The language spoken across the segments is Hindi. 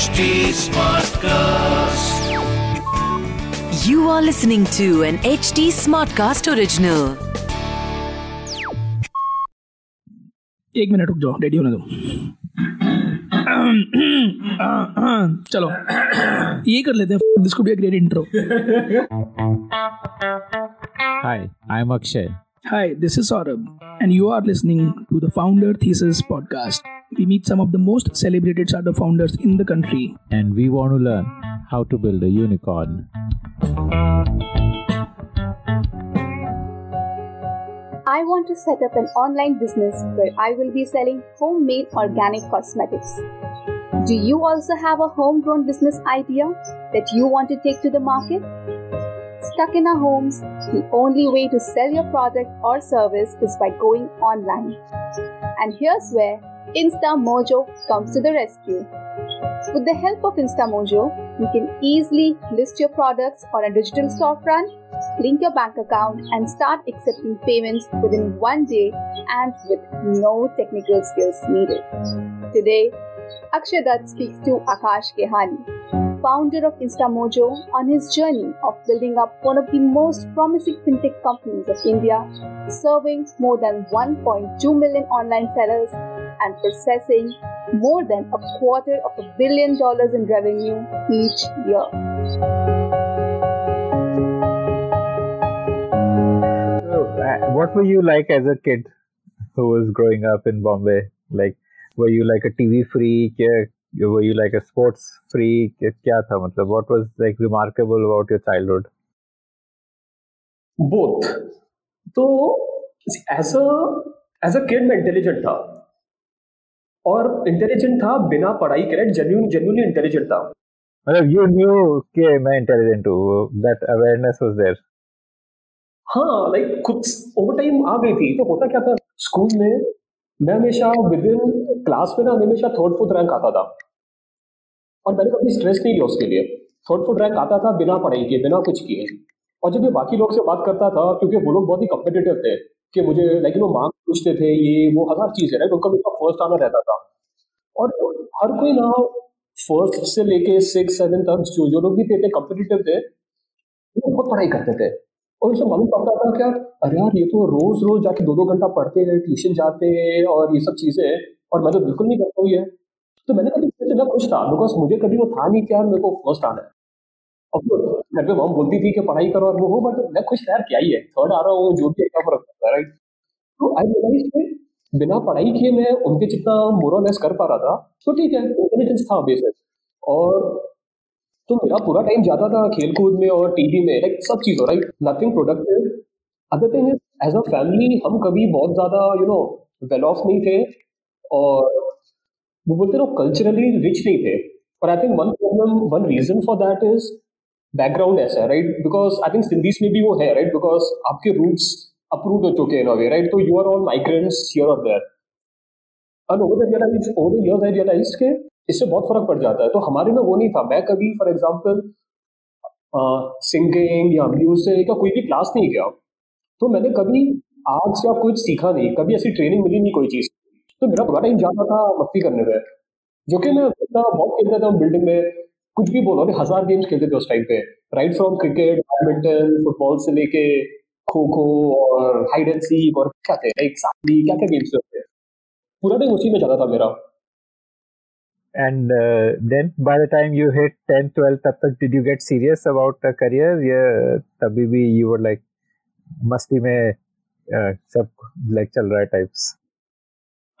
HD Smartcast. You are listening to an HD Smartcast original. एक मिनट रुक जाओ रेडी होने दो चलो ये कर लेते हैं this could be a great intro Hi, I'm Akshay. Hi, this is Saurabh, and you are listening to the Founder Thesis podcast. We meet some of the most celebrated startup founders in the country. and we want to learn how to build a unicorn. I want to set up an online business where I will be selling homemade organic cosmetics. Do you also have a homegrown business idea that you want to take to the market? Stuck in our homes, the only way to sell your product or service is by going online. And here's where InstaMojo comes to the rescue. With the help of InstaMojo, you can easily list your products on a digital storefront, link your bank account, and start accepting payments within one day and with no technical skills needed. Today, Akshay Dutt speaks to Akash Kehani, founder of InstaMojo, on his journey of building up one of the most promising fintech companies of India, serving more than 1.2 million online sellers and processing more than a quarter of a billion dollars in revenue each year. So, uh, what were you like as a kid who was growing up in Bombay? Like, were you like a TV freak? Yeah, were you like a sports freak? क्या था मतलब? What was like remarkable about your childhood? Both तो as a as a kid मैं इंटेलिजेंट था और इंटेलिजेंट था बिना पढ़ाई करे जेन्यून जेन्यूनली इंटेलिजेंट था मतलब you knew कि मैं intelligent हूँ. That awareness was there. हाँ लाइक खुद ओवर टाइम आ गई थी तो होता क्या था स्कूल में मैं हमेशा विद इन क्लास में ना हमेशा थर्ड फोर्थ रैंक आता था। और मैंने कभी स्ट्रेस नहीं लिया उसके लिए। थर्ड फोर्थ रैंक आता था बिना पढ़ाई किए बिना कुछ किए। और जब ये बाकी लोग से बात करता था, क्योंकि वो लोग बहुत ही कम्पिटेटिव थे, कि मुझे लाइक वो मार्क्स पूछते थे, ये, वो हज़ार चीज़ है राइट उनका मेरा फ़र्स्ट आना रहता था। और हर कोई ना फ़र्स्ट से लेके सिक्स सेवन तक जो जो लोग भी थे कम्पिटेटिव थे, वो बहुत पढ़ाई करते थे। और उसे मालूम पड़ता था कि यार, अरे यार, ये तो रोज रोज जाके दो दो घंटा पढ़ते हैं, ट्यूशन जाते हैं, और ये सब चीज़ें और मैं तो बिल्कुल नहीं करता हूँ ये। तो मैंने कभी इससे ज़्यादा खुश था बिकॉज़ मुझे कभी वो था नहीं कि यार मेरे को फ़र्स्ट आना है। और घर पे मम बोलती थी कि पढ़ाई करो और वो हो बट मैं खुश यार क्या ही है? थर्ड आ रहा हूँ जो भी है, क्या फ़र्क पड़ता है राइट तो आई रियलाइज़ कि बिना पढ़ाई किए मैं उनके जितना मोरलेस कर पा रहा था तो ठीक है इंटेलिजेंस था बेसिस और तो मेरा पूरा टाइम जाता था खेल कूद में और टीवी में लाइक सब चीज़ों right nothing productive other thing as a family हम कभी बहुत ज़्यादा यू नो वेल ऑफ़ नहीं थे। और वो बोलते ना कल्चरली रिच नहीं थे। और I think one problem one reason for that is background ऐसा है right because I think Sindhis में भी वो है राइट बिकॉज़ आपके रूट्स अप्रूव हो चुके हैं इन वे राइट तो you are all migrants here और देयर रियलाइज़ के इससे बहुत फ़र्क पड़ जाता है। तो हमारे में वो नहीं था। मैं कभी फॉर एग्ज़ाम्पल सिंगिंग या म्यूज़िक या कोई भी क्लास नहीं गया तो मैंने कभी आर्ट्स या कुछ सीखा नहीं। कभी ऐसी ट्रेनिंग मिली नहीं कोई चीज़ तो मेरा पूरा टाइम जाता था मस्ती करने में जो कि मैं इतना बहुत खेलता था बिल्डिंग में कुछ भी बोलो हज़ार गेम्स खेलते थे उस टाइम पे right from cricket badminton football से लेके खो खो और हाइड एंड सीक और क्या थे लाइक साथी क्या क्या गेम्स थे पूरा टाइम उसी में जाता था मेरा And uh, then by the time you hit 10th, 12th, तब तक did you get serious about a career? Yeah, तभी भी you were like मस्ती में uh, सब like चल रहा है types.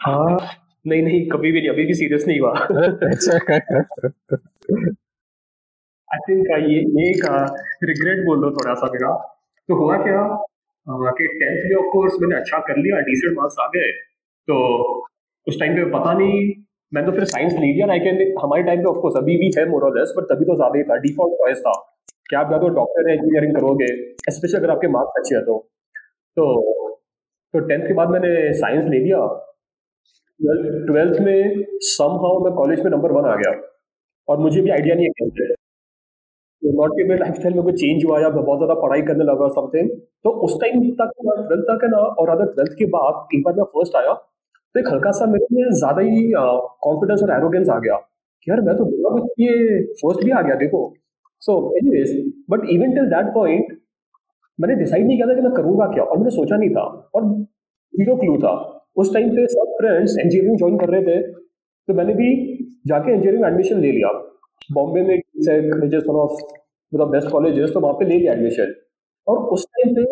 हाँ। नहीं नहीं कभी भी नहीं अभी भी सीरियस नहीं हुआ। आई थिंक ये ये एक रिग्रेट बोल दो थोड़ा सा मेरा। तो हुआ क्या? कि टेंथ में ऑफ़ कोर्स मैंने अच्छा कर लिया डिसेंट मार्क्स आ गए। तो उस टाइम पे पता नहीं मैंने तो फिर साइंस ले लिया आई कैन हमारे टाइम पे ऑफ़ कोर्स अभी भी है मोरलेस बट तभी तो ज़्यादा ही था डिफ़ॉल्ट चॉइस था। कि आप या तो डॉक्टर है इंजीनियरिंग करोगे स्पेशली अगर आपके मार्क्स अच्छे हैं तो। तो तो टेंथ के बाद मैंने साइंस ले लिया। ट्वेल्थ में सम हाउ मैं कॉलेज में नंबर वन आ गया। और मुझे भी आइडिया नहीं है नॉट कि लाइफ स्टाइल में कोई चेंज हुआ या बहुत ज़्यादा पढ़ाई करने लगा समथिंग तो उस टाइम तक ट्वेल्थ तक है ना, और अगर ट्वेल्थ के बाद एक बार मैं फ़र्स्ट आया तो एक हल्का सा मेरे में ज़्यादा ही कॉन्फिडेंस और एरोगेंस आ गया यार मैं तो बोला कुछ ये फ़र्स्ट भी आ गया, देखो। So anyways but even till that point मैंने डिसाइड नहीं किया था कि मैं करूँगा क्या, और मैंने सोचा नहीं था, और ज़ीरो क्लू था। उस टाइम पे सब फ्रेंड्स इंजीनियरिंग ज्वाइन कर रहे थे तो मैंने भी जाके इंजीनियरिंग एडमिशन ले लिया। बॉम्बे में मतलब बेस्ट कॉलेजेस तो वहाँ पे ले लिया एडमिशन और उस टाइम पे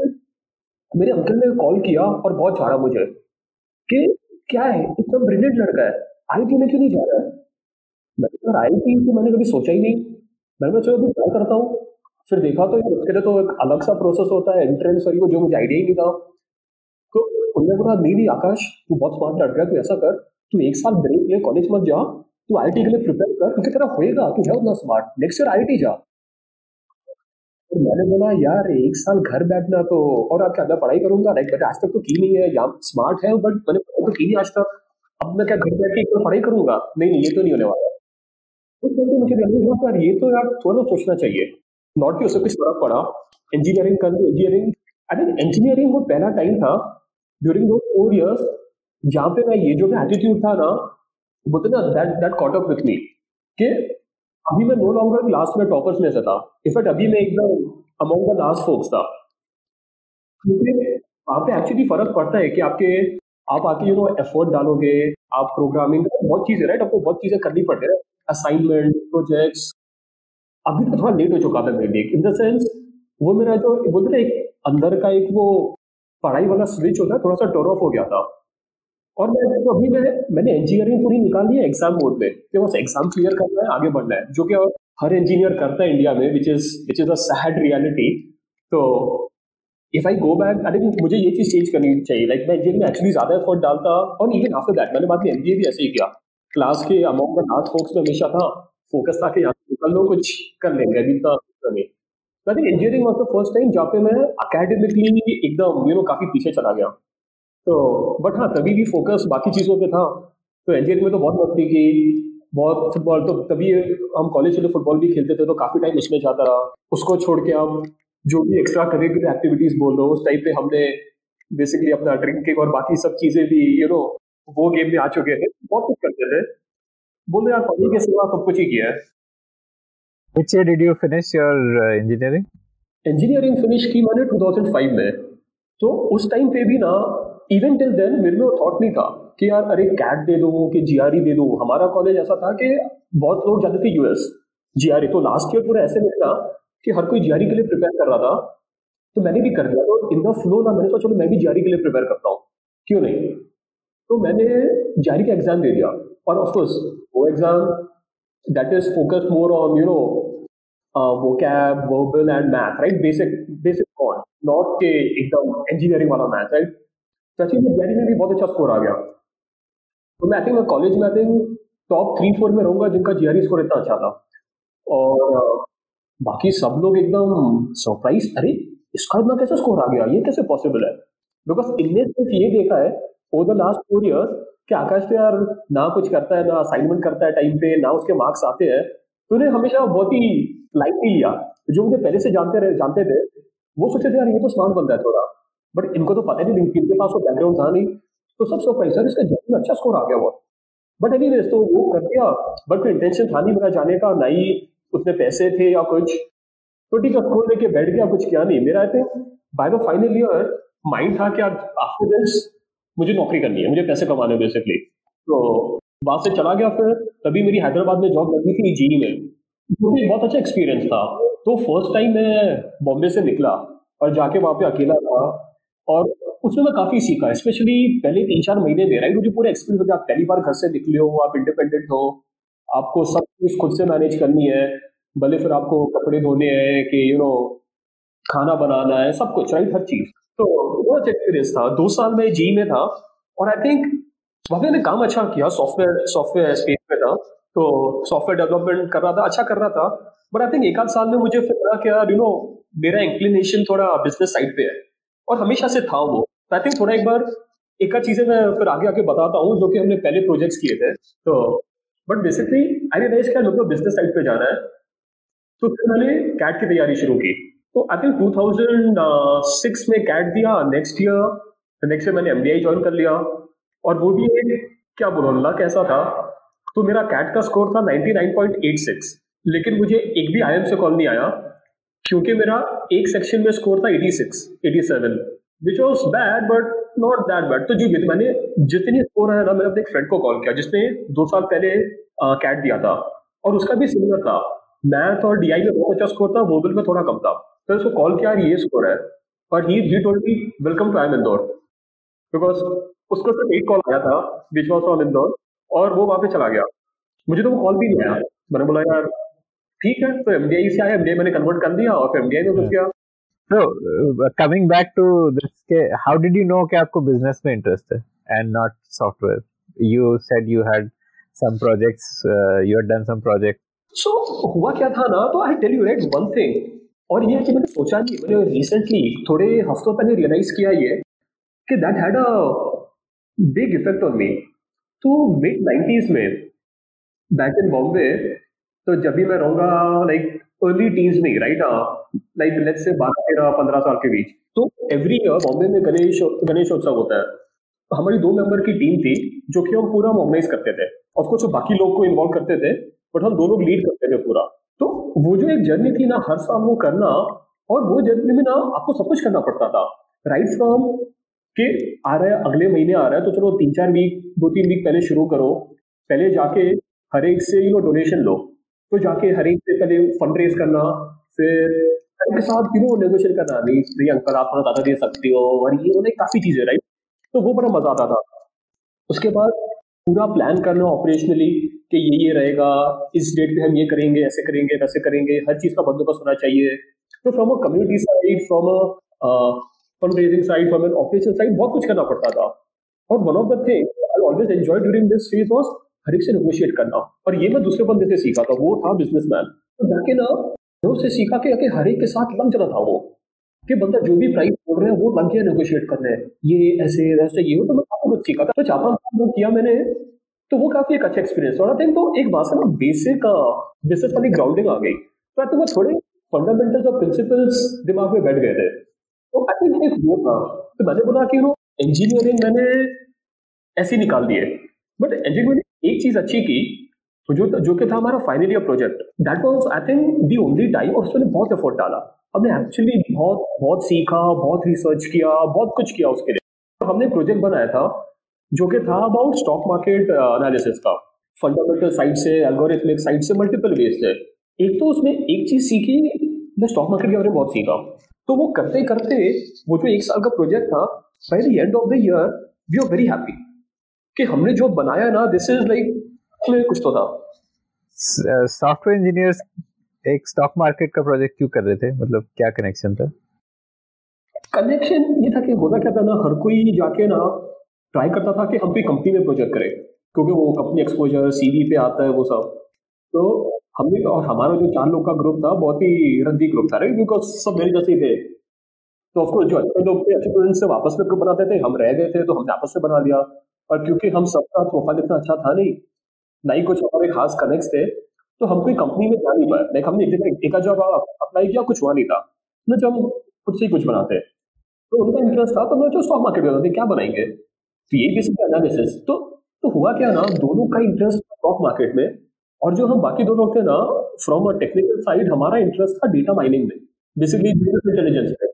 मेरे अंकल ने कॉल किया और बहुत झाड़ा मुझे कि क्या है, इतना ब्रिलियंट लड़का है आई में क्यों नहीं जा रहा है? मैंने आई तो मैंने कभी सोचा ही नहीं। मैंने चलो, अभी ट्राई करता हूँ। फिर देखा तो उसके लिए तो एक अलग सा प्रोसेस होता है एंट्रेंस और वो, जो मुझे आइडिया ही नहीं था। तो उन्होंने बोला, नहीं नहीं, आकाश, तू बहुत स्मार्ट लड़का है, तू ऐसा कर, तू एक साल ब्रेक ले कॉलेज मत जा, तू आईटी के लिए प्रिपेयर कर क्योंकि तेरा होएगा, तू है उतना स्मार्ट नेक्स्ट ईयर आई जा. तो मैंने बोला, यार, एक साल घर बैठना तो और आप क्या, मैं पढ़ाई करूँगा? लाइक मैंने आज तक तो की नहीं है, या स्मार्ट है बट मैंने पढ़ाई तो की नहीं आज तक, अब मैं क्या घर बैठ के एक पढ़ाई करूँगा? नहीं नहीं, ये तो नहीं होने वाला। उस टाइम मुझे रियलाइज़ हुआ यार, ये तो यार, थोड़ा सोचना चाहिए नॉट कि उससे कुछ फ़र्क पड़ा इंजीनियरिंग कर इंजीनियरिंग आई थिंक इंजीनियरिंग वो पहला टाइम था ड्यूरिंग दो फोर ईयर्स जहाँ पे मैं ये जो एटीट्यूड था ना बोलते ना that that caught up with me कि अभी मैं नो लॉन्गर क्लास में टॉपर्स में से था. इनफैक्ट अभी मैं एकदम अमोंग द लास्ट फोक्स था. क्योंकि वहाँ पे एक्चुअली फ़र्क पड़ता है कि आपके, आप आके यू नो एफर्ट डालोगे, आप प्रोग्रामिंग बहुत चीज़ें राइट आपको बहुत चीज़ें करनी पड़ती है. असाइनमेंट प्रोजेक्ट्स अभी तो थोड़ा लेट हो चुका था मेरे लिए. इन द सेंस वो मेरा जो, बोलते ना, एक अंदर का एक वो पढ़ाई वाला स्विच होता है, थोड़ा सा टर्न ऑफ़ हो गया था। और मैं तो अभी मैं मैंने इंजीनियरिंग पूरी निकाल ली है एग्ज़ाम मोड पे, कि बस एग्ज़ाम क्लियर करना है, आगे बढ़ना है। जो कि हर इंजीनियर करता है इंडिया में which is which is a sad reality तो if I go back I think मुझे ये चीज़ चेंज करनी चाहिए। लाइक मैं इंजीनियरिंग में एक्चुअली ज़्यादा एफर्ट डालता, और इवन आफ्टर दैट मैंने बाद में एमबीए भी ऐसे ही किया। क्लास के अमाउंट का लास्ट फोक्स में हमेशा था फोकस था कि यहाँ निकल लो, कुछ कर लेंगे, अभी तो में I think engineering was the first time जहाँ पे मैं अकेडमिकली एकदम यू नो काफ़ी पीछे चला गया। तो बट हाँ तभी भी फोकस बाकी चीज़ों पे था। तो इंजीनियरिंग में तो बहुत मस्ती की। बहुत फुटबॉल तो तभी हम कॉलेज में फुटबॉल भी खेलते थे तो काफ़ी टाइम उसमें जाता रहा। उसको छोड़ के हम जो भी एक्स्ट्रा करिकुलर एक्टिविटीज़ बोल दो, उस टाइप पे हमने बेसिकली अपना ड्रिंकिंग और बाकी सब चीज़ें भी यू नो वो गेम में आ चुके थे। बहुत कुछ करते थे। बोले यार, पढ़ाई के सिवा सब कुछ ही किया है। Which year did you finish your uh, engineering? Engineering finish की मैंने 2005 में। तो उस टाइम पे भी ना इवन टिल देन मेरे में वो थॉट नहीं था कि यार अरे कैट दे दो कि जीआरई दे दो। हमारा कॉलेज ऐसा था कि बहुत लोग जाते थे यूएस जीआरई तो लास्ट ईयर पूरा ऐसे निकला कि हर कोई जीआरई के लिए प्रिपेयर कर रहा था। तो मैंने भी कर दिया। तो इन द फ्लो ना मैंने सोचा चलो मैं भी जीआरई के लिए प्रिपेयर करता हूँ। क्यों नहीं? तो मैंने जीआरई का एग्ज़ाम दे दिया। और ऑफकोर्स वो exam that is focus more on you know vocab, verbal and math, right? Basic, basic कौन नॉट के एकदम इंजीनियरिंग वाला मैथ राइट सचिन में जेरी में भी बहुत अच्छा स्कोर आ गया। तो मैं आई थिंक कॉलेज में I think top three four में रहूँगा जिनका जीआरई स्कोर इतना अच्छा था। और बाकी सब लोग एकदम सरप्राइज़ अरे इसका इतना कैसे स्कोर आ गया? ये कैसे पॉसिबल है? बिकॉज़ इनने सिर्फ़ ये देखा है over the last four years कि आकाश तो यार ना कुछ करता है ना असाइनमेंट करता है टाइम पे ना उसके मार्क्स आते हैं तो उन्हें हमेशा बहुत ही लाइटली लिया। जो मुझे पहले से जानते रहे जानते थे, वो सोचे थे, यार, ये तो स्मार्ट बंदा है थोड़ा। बट इनको तो पता नहीं इनके पास वो बैकग्राउंड था नहीं। तो सब सरप्राइज़ सर इसका जल्दी अच्छा स्कोर आ गया वो बट एनी तो वो कर दिया। बट कोई इंटेंशन था नहीं मेरा जाने का, ना ही उतने पैसे थे या कुछ। तो ठीक है स्कोर लेके बैठ गया, कुछ किया नहीं। मेरा I by the final year mind था कि आफ्टर दिस मुझे नौकरी करनी है, मुझे पैसे कमाने बेसिकली तो वहाँ से चला गया फिर, तभी मेरी हैदराबाद में जॉब लगी थी जी में। जो भी बहुत अच्छा एक्सपीरियंस था। तो फ़र्स्ट टाइम मैं बॉम्बे से निकला और जाके वहाँ पे अकेला था और उसमें मैं काफ़ी सीखा। स्पेशली पहले तीन चार महीने में राइट मुझे पूरे एक्सपीरियंस होता आप पहली बार घर से निकले हो, आप इंडिपेंडेंट हो, आपको सब चीज़ खुद से मैनेज करनी है। भले फिर आपको कपड़े धोने हैं कि यू नो खाना बनाना है, सब कुछ राइट हर चीज़। तो बहुत अच्छा एक्सपीरियंस था। दो साल में जी में था और आई थिंक वहाँ मैंने काम अच्छा किया सॉफ्टवेयर सॉफ्टवेयर स्पेस में था तो सॉफ्टवेयर डेवलपमेंट कर रहा था अच्छा कर रहा था बट आई थिंक एक आध साल में मुझे फिर लगा यार यू नो मेरा इंक्लिनेशन थोड़ा बिज़नेस साइड पे है, और हमेशा से था वो। आई थिंक थोड़ा एक बार एक आध चीज़ें मैं फिर आगे आके बताता हूँ, जो कि हमने पहले प्रोजेक्ट्स किए थे। तो बट बेसिकली आई रियलाइज़ क्या मतलब बिज़नेस साइड पे जाना है। तो फिर मैंने कैट की तैयारी शुरू की। तो आई थिंक 2006 में कैट दिया नेक्स्ट ईयर नेक्स्ट ईयर मैंने एमबीआई ज्वाइन कर लिया। और वो भी एक, क्या बोलो, अल्लाह कैसा था? तो मेरा कैट का स्कोर था 99.86 लेकिन मुझे एक भी आई से कॉल नहीं आया, क्योंकि मेरा एक सेक्शन में स्कोर था 86 87 which was bad but not that bad तो जो, मैंने जितनी स्कोर है ना, मैंने अपने फ्रेंड को कॉल किया, जिसने दो साल पहले कैट दिया था, और उसका भी सिमिलर था। मैथ और डीआई में बहुत अच्छा स्कोर था वोबल में थोड़ा कम था। तो उसको कॉल किया ये स्कोर है और he he told me welcome to I Indore because उसको सिर्फ़ एक कॉल आया था विच वॉज़ फ्रॉम इंदौर और वो वहाँ पे चला गया। मुझे तो वो कॉल भी नहीं आया। मैंने बोला यार ठीक है। तो एमडीआई से आया एमडीआई मैंने कन्वर्ट कर दिया और फिर एमडीआई में घुस गया। So, uh, coming back to this, how did you know कि आपको business में interest है not software? You said you had some projects, uh, you had done some projects. So हुआ क्या था ना तो I tell you right one thing और ये कि मैंने सोचा नहीं मैंने रिसेंटली थोड़े हफ्तों पहले रियलाइज़ किया ये। कि that had a big effect on me तो मिड नाइन्टीज में बैक इन बॉम्बे तो जब भी मैं रहूँगा लाइक अर्ली टीन्स में राइट लाइक लेट्स से बारह, तेरह, पंद्रह साल के बीच। तो एवरी ईयर बॉम्बे में गणेश गणेश उत्सव होता है। हमारी दो मेंबर की टीम थी, जो कि हम पूरा ऑर्गेनाइज करते थे। ऑफकोर्स बाकी लोग को इन्वॉल्व करते थे बट हम दो लोग लीड करते थे पूरा। तो वो जो एक जर्नी थी ना, हर साल वो करना, और वो जर्नी में ना आपको सब कुछ करना पड़ता था। राइट फ्रॉम के आ रहा है, अगले महीने आ रहा है तो चलो तीन चार वीक दो तीन वीक पहले शुरू करो। पहले जाके हर एक से यू नो डोनेशन लो। तो जाके हर एक से पहले फंड रेज करना, फिर उनके साथ यू नो नेगोशिएट करना। नहीं नहीं अंकल, आप थोड़ा ज़्यादा दे सकते हो, और ये उन्हें काफ़ी चीज़ें राइट तो वो बड़ा मज़ा आता था। उसके बाद पूरा प्लान करना ऑपरेशनली कि ये ये रहेगा, इस डेट पे हम ये करेंगे, ऐसे करेंगे, वैसे करेंगे, हर चीज़ का बंदोबस्त होना चाहिए। तो from a community side from a fund raising side from an operation side बहुत कुछ करना पड़ता था। और one of the thing I always enjoy during this phase was हर एक से नेगोशिएट करना। और ये मैं दूसरे बंदे से सीखा था, वो था बिजनेसमैन तो जाके ना, मैं उससे सीखा कि हर एक के साथ लग जाता था वो, कि बंदा जो भी प्राइस बोल रहे हैं, वो लग गया नेगोशिएट करने ये, ऐसे, वैसे, ये हो तो मैं काफ़ी कुछ सीखा था। तो चापा किया मैंने तो वो काफ़ी एक अच्छा एक्सपीरियंस और आई तो एक बात से ना बेसिक बिज़नेस वाली ग्राउंडिंग आ गई। तो आई थिंक वो थोड़े फंडामेंटल्स और प्रिंसिपल्स दिमाग में बैठ गए थे। एक वो था तो मैंने बोला कि नो इंजीनियरिंग मैंने ऐसे निकाल दिए. बट इंजीनियरिंग एक चीज़ अच्छी की तो जो जो कि था हमारा final year project that was I think the only time और उसने बहुत एफर्ट डाला। हमने एक्चुअली बहुत बहुत सीखा, बहुत रिसर्च किया, बहुत कुछ किया उसके लिए। तो हमने प्रोजेक्ट बनाया था, जो कि था अबाउट स्टॉक मार्केट एनालिसिस का। फंडामेंटल साइड से एल्गोरिथमिक साइड से मल्टीपल वेज से। एक तो उसमें एक चीज़ सीखी स्टॉक मार्केट के बारे में बहुत सीखा। तो वो करते करते वो जो एक साल का प्रोजेक्ट था by the end of the year we are very happy कि हमने जो बनाया ना दिस इज़ लाइक कुछ तो था। सॉफ्टवेयर इंजीनियर्स एक स्टॉक मार्केट का प्रोजेक्ट क्यों कर रहे थे? मतलब क्या कनेक्शन था? कनेक्शन ये था कि होता क्या था ना हर कोई जाके ना ट्राई करता था कि हम कोई कंपनी में प्रोजेक्ट करें क्योंकि वो कंपनी एक्सपोजर सीवी पे आता है वो सब। तो हमने और हमारा जो चार लोग का ग्रुप था, बहुत ही रद्दी ग्रुप था राइट बिकॉज़ सब मेरे जैसे ही थे। तो ऑफकोर्स जो अच्छे लोग थे, अच्छे स्टूडेंट से वापस में ग्रुप बनाते थे। हम रह गए थे तो हमने आपस में बना लिया। और क्योंकि हम सबका प्रोफ़ाइल इतना अच्छा था नहीं, ना ही कुछ हमारे खास कनेक्ट थे तो हम कोई कंपनी में जा नहीं पाए लाइक हमने एक एक जॉब अप्लाई किया, कुछ हुआ नहीं था। ना जब हम खुद से ही कुछ बनाते। तो उनका इंटरेस्ट था तो मैं जो स्टॉक मार्केट में क्या बनाएँगे? तो ये बेसिकली एनालिसिस तो तो हुआ क्या ना, दोनों का इंटरेस्ट स्टॉक मार्केट में और जो हम बाकी दोनों थे ना फ्रॉम अ टेक्निकल साइड हमारा इंटरेस्ट था डेटा माइनिंग में। बेसिकली बिज़नेस इंटेलिजेंस में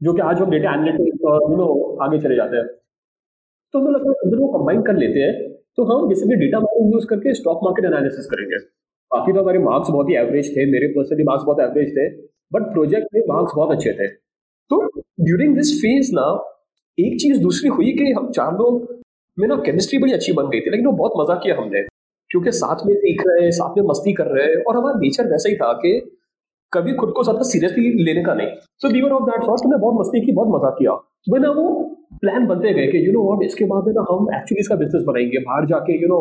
जो कि आज हम डेटा एनालिटिक्स और यू नो आगे चले जाते हैं। तो हमें लगता है दोनों कंबाइन कर लेते हैं तो हम बेसिकली डेटा माइनिंग यूज़ करके स्टॉक मार्केट एनालिसिस करेंगे। बाकी तो हमारे मार्क्स बहुत ही एवरेज थे, मेरे पर्सनली मार्क्स बहुत एवरेज थे बट प्रोजेक्ट में मार्क्स बहुत अच्छे थे। तो ड्यूरिंग दिस फ़ेज़ ना, एक चीज़ दूसरी हुई कि हम चार लोग में ना केमिस्ट्री बड़ी अच्छी बन गई थी, लेकिन वो बहुत मज़ा किया हमने। क्योंकि साथ में सीख रहे हैं साथ में मस्ती कर रहे हैं और हमारा नेचर वैसा ही था कि कभी खुद को ज़्यादा सीरियसली लेने का नहीं। तो वीवर ऑफ़ दैट थॉट बहुत मस्ती की बहुत मज़ा किया। ना वो प्लान बनते गए कि यू नो और इसके बाद में ना हम एक्चुअली इसका बिज़नेस बनाएँगे। बाहर जाके यू नो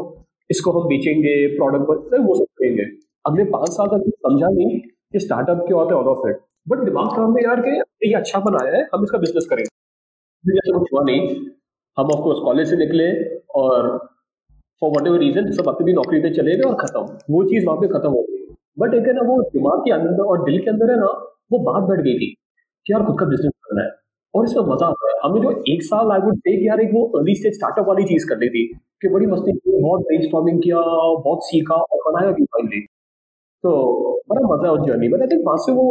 इसको हम बेचेंगे प्रोडक्ट पर वो सब करेंगे। अगले पाँच साल तक समझा नहीं कि स्टार्टअप क्या होता है ऑल ऑफ़ इट बट दिमाग था हमें यार के ये अच्छा बनाया है हम इसका बिज़नेस करेंगे। कुछ हुआ नहीं। हम ऑफकोर्स कॉलेज से निकले और फॉर वट एवर रीजन सब अपनी नौकरी पे चले गए और खत्म। वो चीज़ वहाँ पे खत्म हो गई। बट एक है ना, वो दिमाग के अंदर और दिल के अंदर है ना, वो बात बैठ गई थी कि यार खुद का बिज़नेस करना है। और इसमें मज़ा आता है। हमें जो एक साल आई वुड से यार एक वो अर्ली स्टेज स्टार्टअप वाली चीज़ कर ली थी कि बड़ी मस्ती की, बहुत ब्रेन किया, बहुत सीखा और बनाया भी फाइनली तो बड़ा मज़ा है उस जर्नी में। आई थिंक वहाँ से वो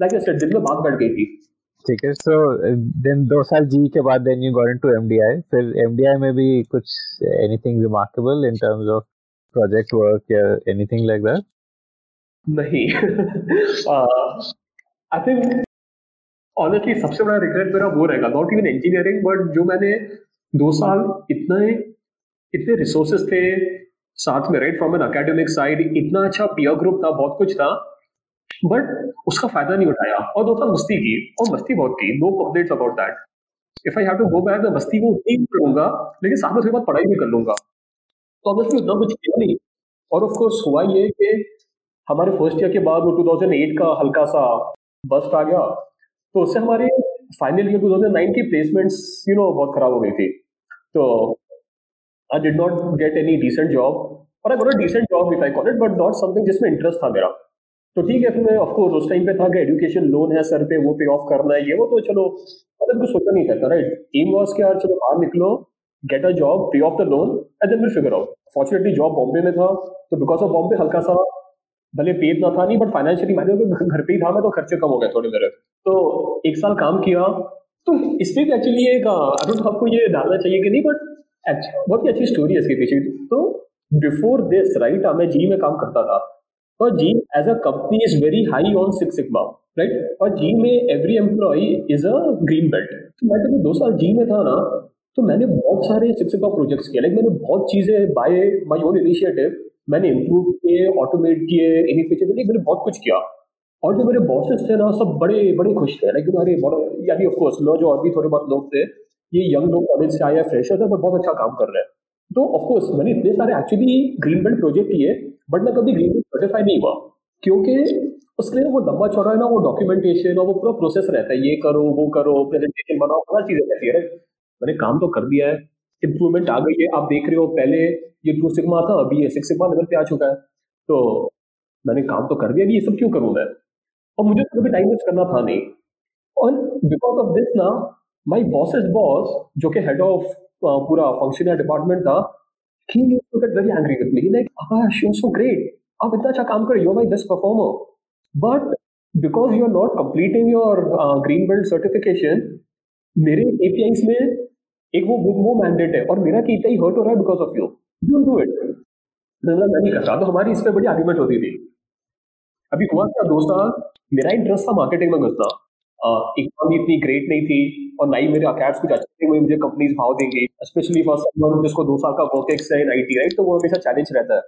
लाइक दिल में बात बैठ गई थी। ठीक है सो देन दो साल जी के बाद then you got into MDI फिर एमडीआई में भी कुछ anything remarkable in terms of project work या एनीथिंग लाइक दैट नहीं। आई थिंक ऑनेस्टली सबसे बड़ा रिग्रेट मेरा वो रहेगा नॉट इवन इंजीनियरिंग बट जो मैंने दो साल इतने इतने रिसोर्सेस थे साथ में right from an academic side इतना अच्छा पियर ग्रुप था, बहुत कुछ था। बट उसका फ़ायदा नहीं उठाया। और दो साल मस्ती की, और मस्ती बहुत की no complaints about that if I have to go back मैं मस्ती को नहीं करूँगा लेकिन साथ में उसके बाद पढ़ाई भी कर लूँगा। तो ऑब्वियसली उतना कुछ किया नहीं। और ऑफ़ कोर्स हुआ ये कि हमारे फ़र्स्ट ईयर के बाद वो 2008 का हल्का सा बस्ट आ गया। तो उससे हमारे फाइनल ईयर 2009 की प्लेसमेंट्स यू नो बहुत खराब हो गई थी। तो I did not get any decent job और I got a decent job if I call it but not something जिसमें इंटरेस्ट था मेरा। तो ठीक है फिर मैं ऑफकोर्स उस टाइम पे था कि एजुकेशन लोन है सर पे, वो पे ऑफ़ करना है, ये वो तो चलो मतलब कुछ सोचा नहीं था राइट एम वॉज़ के यार चलो बाहर निकलो get a job pay off the loan and then will figure out fortunately job Bombay में था तो बिकॉज़ ऑफ़ बॉम्बे हल्का सा, भले पेड ना था नहीं बट फाइनेंशियली मैंने घर पे ही था मैं तो खर्चे कम हो गए थोड़े मेरे। तो एक साल काम किया तो इसमें भी एक्चुअली एक डोंट आपको ये डालना चाहिए कि नहीं बट बहुत ही अच्छी स्टोरी है इसके पीछे। तो बिफोर दिस राइट मैं जी में काम करता था। और G as a company is very high on six sigma right और जी में every employee is a green belt तो मैं जब दो साल जी में था ना तो मैंने बहुत सारे सिक्स सिग्मा प्रोजेक्ट्स किए। लाइक मैंने बहुत चीज़ें बाय माय ओन इनिशिएटिव मैंने इम्प्रूव किए ऑटोमेट किए इनिफिशिएंट मैंने बहुत कुछ किया। और जो मेरे बॉसेस थे ना, सब बड़े बड़े खुश थे। लाइक अरे यानी ऑफकोर्स लो जो और भी थोड़े बहुत लोग थे, ये यंग लोग कॉलेज से आया फ्रेशर है बट बहुत अच्छा काम कर रहे हैं। तो ऑफकोर्स मैंने इतने सारे एक्चुअली ग्रीन बेल्ट प्रोजेक्ट किए बट मैं कभी ग्रीन बेल्ट सर्टिफाई नहीं हुआ। क्योंकि उसके लिए वो लंबा चौड़ा है ना, वो डॉक्यूमेंटेशन और वो पूरा प्रोसेस रहता है। ये करो, वो करो प्रेजेंटेशन बनाओ हर चीज़ें रहती है मैंने काम तो कर दिया है। इंप्रूवमेंट आ गई है। आप देख रहे हो, पहले ये टू सिग्मा था, अभी ये सिक्स सिग्मा लेवल पे आ चुका है। तो मैंने काम तो कर दिया ये सब क्यों करूँ मैं? और मुझे कभी टाइम वेस्ट करना था नहीं। और बिकॉज़ ऑफ़ दिस ना माय बॉसेस बॉस जो कि हेड ऑफ़ पूरा फ़ंक्शन या डिपार्टमेंट था he to get very angry with me like Akash you so great आप इतना अच्छा काम कर you are my best performer but because you are not completing your green belt certification मेरे एपीआईस में एक वो वो मैंडेट है और मेरा केपीआई हर्ट हो रहा है because of you don't do it मैं नहीं करता. तो हमारी इस पर बड़ी आर्ग्यूमेंट होती थी। अभी हुआ क्या, दोस्त मेरा इंटरेस्ट था मार्केटिंग में घुसना। इकोनॉमी इतनी ग्रेट नहीं थी और ना ही मेरे अकेट्स कुछ अच्छे हुए मुझे कंपनीज़ भाव देंगे स्पेशली फॉर समवन जिसको दो साल का वर्क एक्स है आईटी राइट तो वो हमेशा चैलेंज रहता है।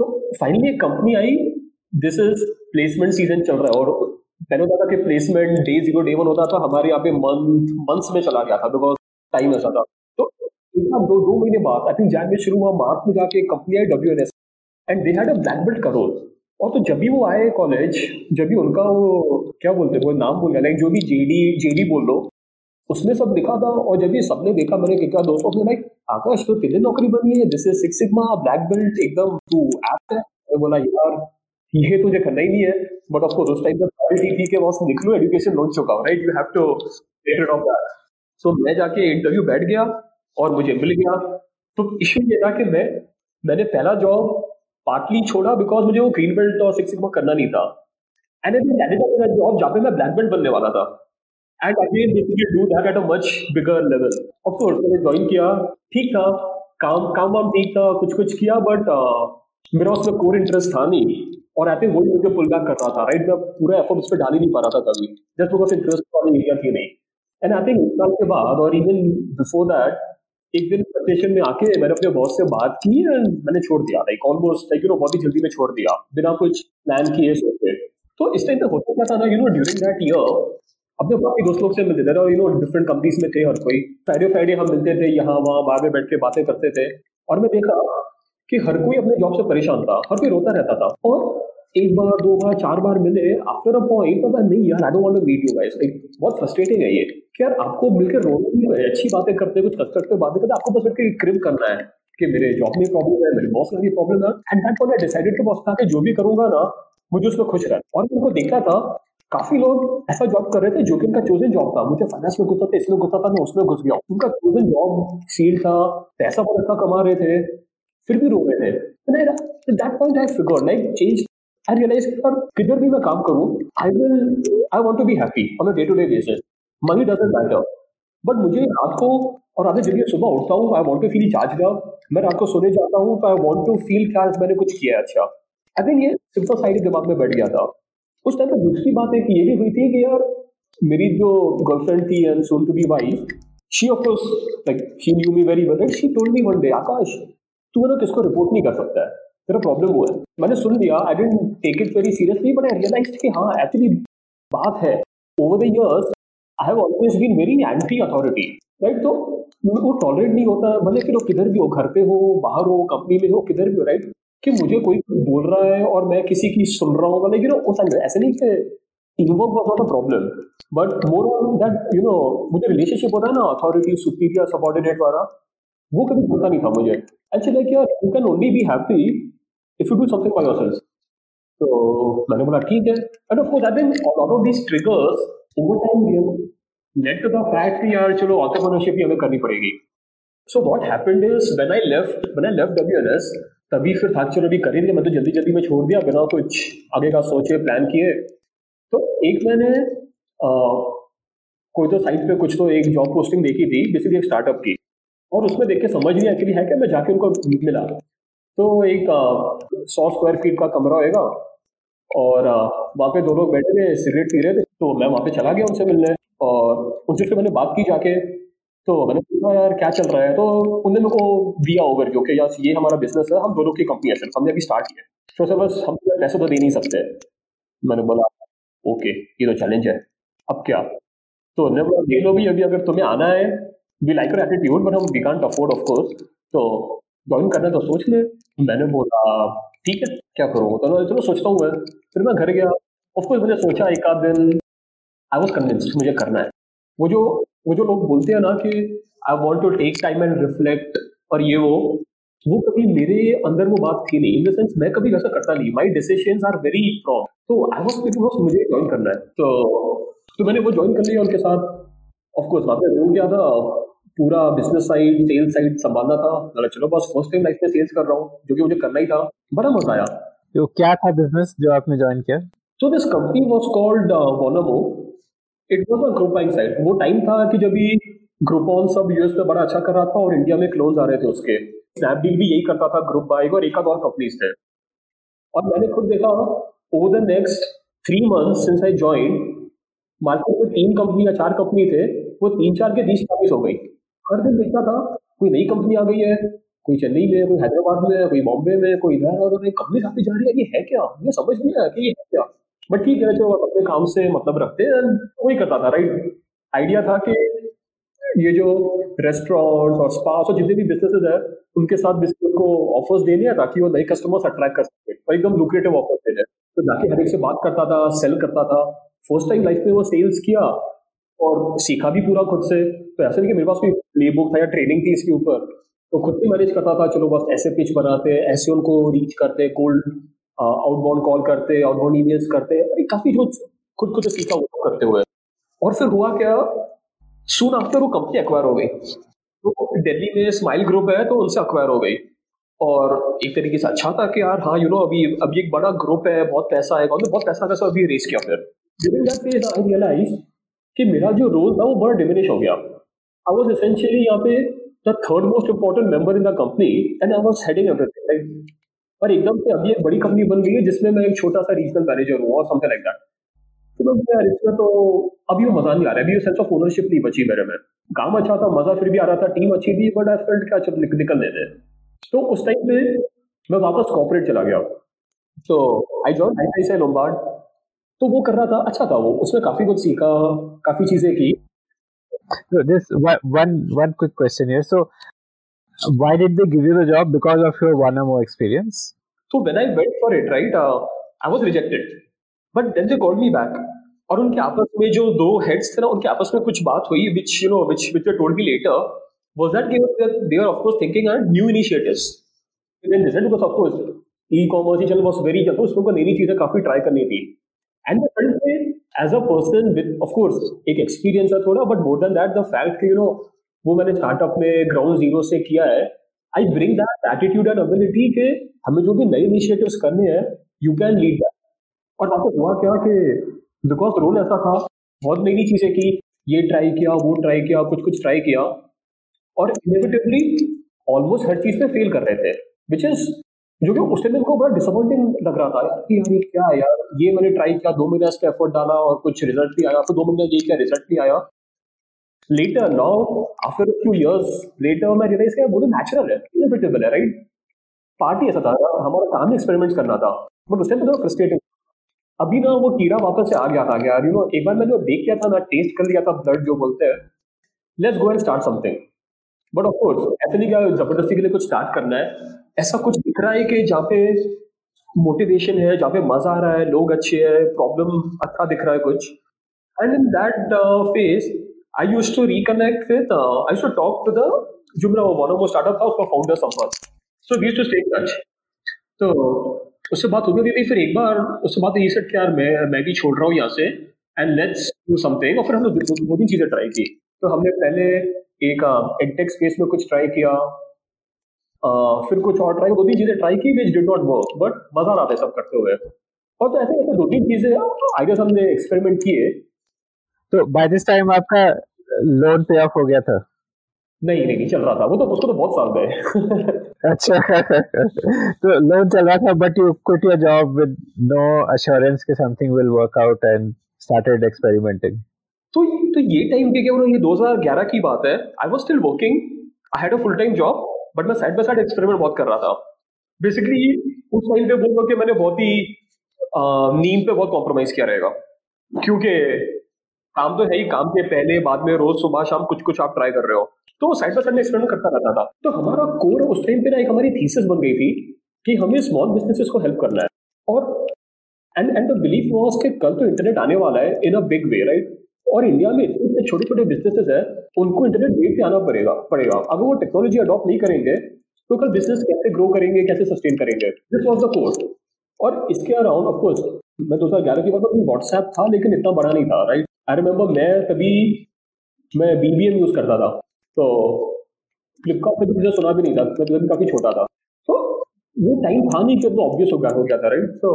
तो फाइनली एक कंपनी आई दिस इज़ प्लेसमेंट सीज़न चल रहा है और पहले होता था कि placement day zero day one होता था, हमारे यहाँ पे मंथ मंथ्स में चला गया था बिकॉज़ टाइम ऐसा था। तो दो दो महीने बाद आई थिंक जैन में शुरू हुआ, मार्च में जाके company I W N S and they had a black belt Karol. और तो जब भी वो आए कॉलेज जब भी उनका वो, क्या बोलते वो नाम बोल गया लाइक जो भी जेडी जेडी बोल लो उसमें सब लिखा था और जब ये सबने देखा, मैंने क्या दोस्तों ने लाइक आकाश तो तेरे नौकरी बनी है this is six sigma black belt एकदम तू ऐप है। मैं बोला, यार, ये तुझे करना ही नहीं है। बट ऑफकोर्स उस टाइम पर थी कि बस लिख लो एजुकेशन लोन चुका right you have to get it off that so मैं जाके इंटरव्यू बैठ गया और मुझे मिल गया। तो इशू ये था कि मैं, मैंने पहला जॉब पार्टली छोड़ा बिकॉज़ मुझे वो ग्रीन बेल्ट और सिक्स सिग्मा करना नहीं था। एंड एट मेरा जॉब जहाँ पे मैं ब्लैक बेल्ट बनने वाला था। And again basically do that at a much bigger level of course मैंने ज्वाइन किया। ठीक था। काम काम वाम ठीक था कुछ कुछ किया बट uh, मेरा उसमें कोर इंटरेस्ट था नहीं। और आई थिंक वही मुझे पुल बैक कर रहा था राइट मैं पूरा एफर्ट उस पर डाल ही नहीं पा रहा था कभी। जस्ट बिकॉज़ इंटरेस्ट वाली एरिया थी नहीं एंड आई थिंक एक साल के बाद और इवन बिफोर दैट एक दिन स्टेशन में आके मैंने अपने बॉस से बात की एंड मैंने छोड़ दिया। Like almost like you know बहुत ही जल्दी में छोड़ दिया। बिना कुछ प्लान किए सोचे। तो इस टाइम तक होता क्या था ना you know during that year अपने बाकी दोस्त से मिलते थे और यू नो डिफरेंट कंपनीज़ में थे हर कोई। फ्राइडे फ्राइडे हम मिलते थे, यहाँ, वहाँ, बाहर में बैठ के बातें करते थे। और मैं देखा कि हर कोई अपने जॉब से परेशान था, हर कोई रोता रहता था। और एक बार, दो बार, चार बार मिले आफ्टर अ पॉइंट मैं, नहीं यार I don't want to meet you guys like बहुत फ्रस्ट्रेटिंग है ये। कि यार, आपको मिलकर रोने अच्छी बातें करते, कुछ कंस्ट्रक्टिव बातें करते आपको बस बैठ के क्रिम करना है, कि मेरे जॉब में प्रॉब्लम है, मेरे बॉस का भी प्रॉब्लम है। And that one I decided कि बॉस कि जो भी करूँगा ना, मुझे उसमें खुश रहना और उनको देखा था, काफ़ी लोग ऐसा जॉब कर रहे थे, जो कि उनका चोजन जॉब था। मुझे फाइनेंस में घुसा था, इसमें घुसा था, मैं उसमें घुस गया। उनका चोजन जॉब सील था, पैसा बहुत अच्छा कमा रहे थे, फिर भी रो रहे थे। That point I figure like change realise पर किधर भी मैं काम करूँ I will I want to be happy on a day to day basis money doesn't matter but मुझे रात को और आधे जब सुबह उठता हूँ I want to feel charge मैं रात को सोने जाता हूँ तो आई वॉन्ट टू फील क्या मैंने कुछ किया अच्छा? आई थिंक ये सिंपल साइड दिमाग में बैठ गया था। उस टाइम पर दूसरी बात एक ये भी हुई थी कि यार, मेरी जो गर्लफ्रेंड थी and soon to be wife she of course like she knew me very well she told me one day Akash, तू ना किसको रिपोर्ट नहीं कर सकता है? तेरा प्रॉब्लम हुआ है। मैंने सुन लिया I didn't take it very seriously but I realise कि हाँ एक्चुअली बात है। Over the years I have always been very anti authority right तो वो टॉलरेट नहीं होता, भले फिर वो किधर भी हो, घर पे हो, बाहर हो कंपनी में हो, किधर भी हो राइट कि मुझे कोई बोल रहा है और मैं किसी की सुन रहा हूँ मतलब यू नो ऐसे नहीं कि teamwork was not a problem but more on that you know मुझे रिलेशनशिप होता है ना अथॉरिटी सुपीरियर सबॉर्डिनेट वाला, वो कभी होता नहीं था मुझे। Actually like you can only be happy if you do something by yourself तो मैंने बोला ठीक है. And of course I think lot of these triggers over time led to the fact कि यार चलो ऑन्टरप्रेन्योरशिप ही हमें करनी पड़ेगी। So what happened is when I left when I left WNS तभी फिर था चलो अभी कर ही मैं तो जल्दी जल्दी में छोड़ दिया बिना कुछ आगे का सोचे प्लान किए. तो एक मैंने आ, कोई तो साइट पे कुछ तो एक जॉब पोस्टिंग देखी थी बेसिकली एक स्टार्टअप की। और उसमें देख के समझ नहीं एक्चुअली है क्या मैं जाके उनको मिला तो एक सौ स्क्वायर फीट का कमरा होएगा और वहाँ पे दो लोग बैठे थे, सिगरेट पी रहे थे तो मैं वहाँ पे चला गया उनसे मिलने और उनसे फिर मैंने बात की जाके तो मैंने पूछा, यार, क्या चल रहा है? तो उन्होंने मेरे को दिया ओवर जो कि, यार, ये हमारा बिज़नेस है, हम दोनों की कंपनी है, सिर्फ़ हमने अभी स्टार्ट किया तो सर बस हम पैसे तो दे नहीं सकते। मैंने बोला, ओके, ये तो चैलेंज है, अब क्या? तो उन्होंने बोला, देख लो भी, अभी अगर तुम्हें आना है we like your attitude but हम we can't afford of course तो ज्वाइन करना तो सोच ले। मैंने बोला, ठीक है, क्या करूँ? तो चलो सोचता हूँ मैं। फिर मैं घर गया। ऑफकोर्स मैंने सोचा एक आध दिन आई वॉज़ कन्विंस्ड मुझे करना है। वो जो वो जो लोग बोलते हैं ना कि I want to take time and reflect और ये वो वो कभी मेरे अंदर वो बात थी नहीं। इन द सेंस मैं कभी वैसा करता नहीं। My decision are very strong तो आई वॉज़ वॉज़ मुझे ज्वाइन करना है। तो तो मैंने वो ज्वाइन कर लिया उनके साथ। ऑफकोर्स वहाँ पे हो गया था। पूरा बिज़नेस साइड सेल्स साइड संभालना था। मतलब चलो बस फ़र्स्ट टाइम लाइफ में सेल्स कर रहा हूँ जो कि मुझे करना ही था। बड़ा मज़ा आया। तो क्या था बिज़नेस जो आपने ज्वाइन किया? So this company was called वोनोमो it was a group buying site वो टाइम था कि जब ग्रुप ऑन सब यूएस पे बड़ा अच्छा कर रहा था और इंडिया में क्लोज आ रहे थे उसके। स्नैपडील भी यही करता था ग्रुप बाइक और एक आध और कंपनीज़ थे। और मैंने खुद देखा over the next three month since I join market में तीन कंपनी या चार कंपनी थे वो तीन चार के बीच काफ़ी हो गई। हर दिन देखता था, कोई नई कंपनी आ गई है, कोई चेन्नई में कोई हैदराबाद में कोई बॉम्बे में कोई इधर और कंपनी आती जा रही है, ये है क्या? मुझे समझ नहीं आया कि ये है क्या? बट ठीक है, जो अपने काम से मतलब रखते हैं, वही करता था राइट आइडिया था कि ये जो रेस्टोरेंट्स और स्पास और जितने भी बिजनेसेस है, उनके साथ बिज़नेस को ऑफर्स देने दिया ताकि वो नए कस्टमर्स अट्रैक्ट कर सके, और एकदम लुक्रेटिव ऑफर्स दे दे तो जाके हर एक से बात करता था सेल करता था। फ़र्स्ट टाइम लाइफ में वो सेल्स किया, और सीखा भी पूरा खुद से। तो ऐसा नहीं कि मेरे पास कोई प्ले बुक था या ट्रेनिंग थी इसके ऊपर तो खुद भी मैनेज करता था, चलो बस ऐसे पिच बनाते, ऐसे उनको रीच करते कोल्ड आउटबाउंड कॉल करते आउटबाउंड ईमेल्स करते, अरे काफ़ी जो खुद खुद सीखा वो करते हुए। और फिर हुआ क्या सुन आफ्टर वो कंपनी अक्वायर हो गई। तो दिल्ली में स्माइल ग्रुप है तो उनसे अक्वायर हो गई। और एक तरीके से अच्छा था कि यार हाँ यू नो अभी अभी एक बड़ा ग्रुप है, बहुत पैसा है बहुत पैसा वैसा अभी रेस किया फिर। During that phase I realise कि मेरा जो रोल था, वो बड़ा डिमिनिश हो गया। आई वॉज़ एसेंशियली यहाँ पे the third most important member in the company and I was heading everything like पर एकदम से अभी एक बड़ी कंपनी बन गई है, जिसमें मैं एक छोटा सा रीजनल मैनेजर हूँ, और समथिंग लाइक दैट तो मैं यार, इसमें तो अभी वो मज़ा नहीं आ रहा है, अभी वो सेंस ऑफ़ ओनरशिप नहीं बची मेरे में। काम अच्छा था, मज़ा फिर भी आ रहा था टीम अच्छी थी बट आई फेल्ट क्या चल निकल लेते तो उस टाइम पे मैं वापस कॉपरेट चला गया। तो I join I I Lombard तो वो कर रहा था अच्छा था वो उसमें काफ़ी कुछ सीखा, काफ़ी चीज़ें की। So this one one one quick question here. So why did they give you the job? Because of your one or more experience? So when I went for it, right, uh, I was rejected. But then they called me back. और उनके आपस में जो दो हेड्स थे ना उनके आपस में कुछ बात हुई which you know which which told me later was that they are of course thinking on new initiatives then this because of course e commerce ही चल वॉज वेरी जब उसमें नई नई चीजें काफी ट्राई करनी थी and as a person with of course एक एक्सपीरियंस है थोड़ा but more than that the fact you know वो मैंने स्टार्टअप में ग्राउंड ज़ीरो से किया है I bring that attitude and ability के हमें जो भी नए इनिशिएटिव्स करने हैं यू कैन लीड दैट और पे हुआ क्या कि बिकॉज़ रोल ऐसा था, बहुत नई नई चीज़ें की, ये ट्राई किया, वो ट्राई किया कुछ कुछ ट्राई किया, और इनेविटेबली ऑलमोस्ट हर चीज़ पे फेल कर रहे थे विच इज़ जो कि उस टाइम को बड़ा डिसअपॉइंटिंग लग रहा था कि यार ये क्या है यार? ये मैंने ट्राई किया, दो महीने इस पर एफर्ट डाला और कुछ रिज़ल्ट भी आया फिर दो महीने ये किया रिज़ल्ट भी आया। Later now after few years later मैं रियलाइज़ किया, वो तो नेचुरल है इनएविटेबल है राइट पार्टी ऐसा था हमारा काम एक्सपेरिमेंट्स करना था। बट उस टाइम तो फ्रस्ट्रेटिंग अभी ना वो कीड़ा वापस से आ गया था, यार यू नो एक बार मैंने देख लिया था ना टेस्ट कर लिया था ब्लड जो बोलते हैं let's go and start something but of course ऐसे नहीं क्या, ज़बरदस्ती के लिए कुछ स्टार्ट करना है। ऐसा कुछ दिख रहा है कि जहाँ पे मोटिवेशन है, जहाँ पे मज़ा आ रहा है, लोग अच्छे हैं प्रॉब्लम अच्छा दिख रहा है कुछ। And in that phase I use to reconnect with I to talk to the जो मेरा वन ऑफ़ स्टार्टअप था, उसका फाउंडर संपर्क so we to stay touch तो उससे बात होती थी फिर एक बार उससे बात ये सेट यार, मैं मैं भी छोड़ रहा हूँ यहाँ से एंड लेट्स डू समथिंग और फिर हमने दो तीन चीज़ें ट्राई की। तो हमने पहले एक एडटेक स्पेस में कुछ ट्राई किया। Uh, फिर कुछ और ट्राई दो तीन चीज़ें ट्राई की which did not work but मज़ा आता है सब करते हुए। और तो ऐसे ऐसे दो तीन चीज़ें आई गेस हमने एक्सपेरिमेंट किए। तो बाय दिस टाइम आपका लोन पे ऑफ़ हो गया था? नहीं नहीं चल रहा था। वो तो उसको तो बहुत साल गए। अच्छा। तो लोन चल रहा था but you quit your job with no assurance कि something will work out and started experimenting तो तो ये टाइम पे क्या ये 2011 की बात है। I was still working I had a full time job but मैं साइड बाय साइड एक्सपेरिमेंट बहुत कर रहा था। बेसिकली उस टाइम पे बोल कि मैंने बहुत ही नींद पे बहुत कॉम्प्रोमाइज किया रहेगा। क्योंकि काम तो है ही काम के पहले, बाद में रोज सुबह शाम कुछ कुछ आप ट्राई कर रहे हो। तो साइड बाय साइड में एक्सपेरिमेंट करता रहता था। तो हमारा कोर उस टाइम पे ना एक हमारी थीसिस बन गई थी कि हमें स्मॉल बिजनेसेस को हेल्प करना है। और and and the belief was कि कल तो इंटरनेट आने वाला है in a big way right और इंडिया में इतने छोटे छोटे बिजनेसेस है, उनको इंटरनेट वेट पे आना पड़ेगा पड़ेगा। अगर वो टेक्नोलॉजी अडॉप्ट नहीं करेंगे तो कल बिज़नेस कैसे ग्रो करेंगे, कैसे सस्टेन करेंगे? दिस वॉज़ द कोर्स और इसके अराउंड ऑफकोर्स मैं दो हज़ार ग्यारह की बात व्हाट्सएप था, लेकिन इतना बड़ा नहीं था राइट आई रिमेम्बर मैं तभी, मैं बीबीएम यूज़ करता था। तो फ्लिपकार्ट पे मुझे सुना भी नहीं था मैं तो काफ़ी छोटा था। तो वो टाइम था नहीं कि तो ऑब्वियस हो गया हो गया था राइट तो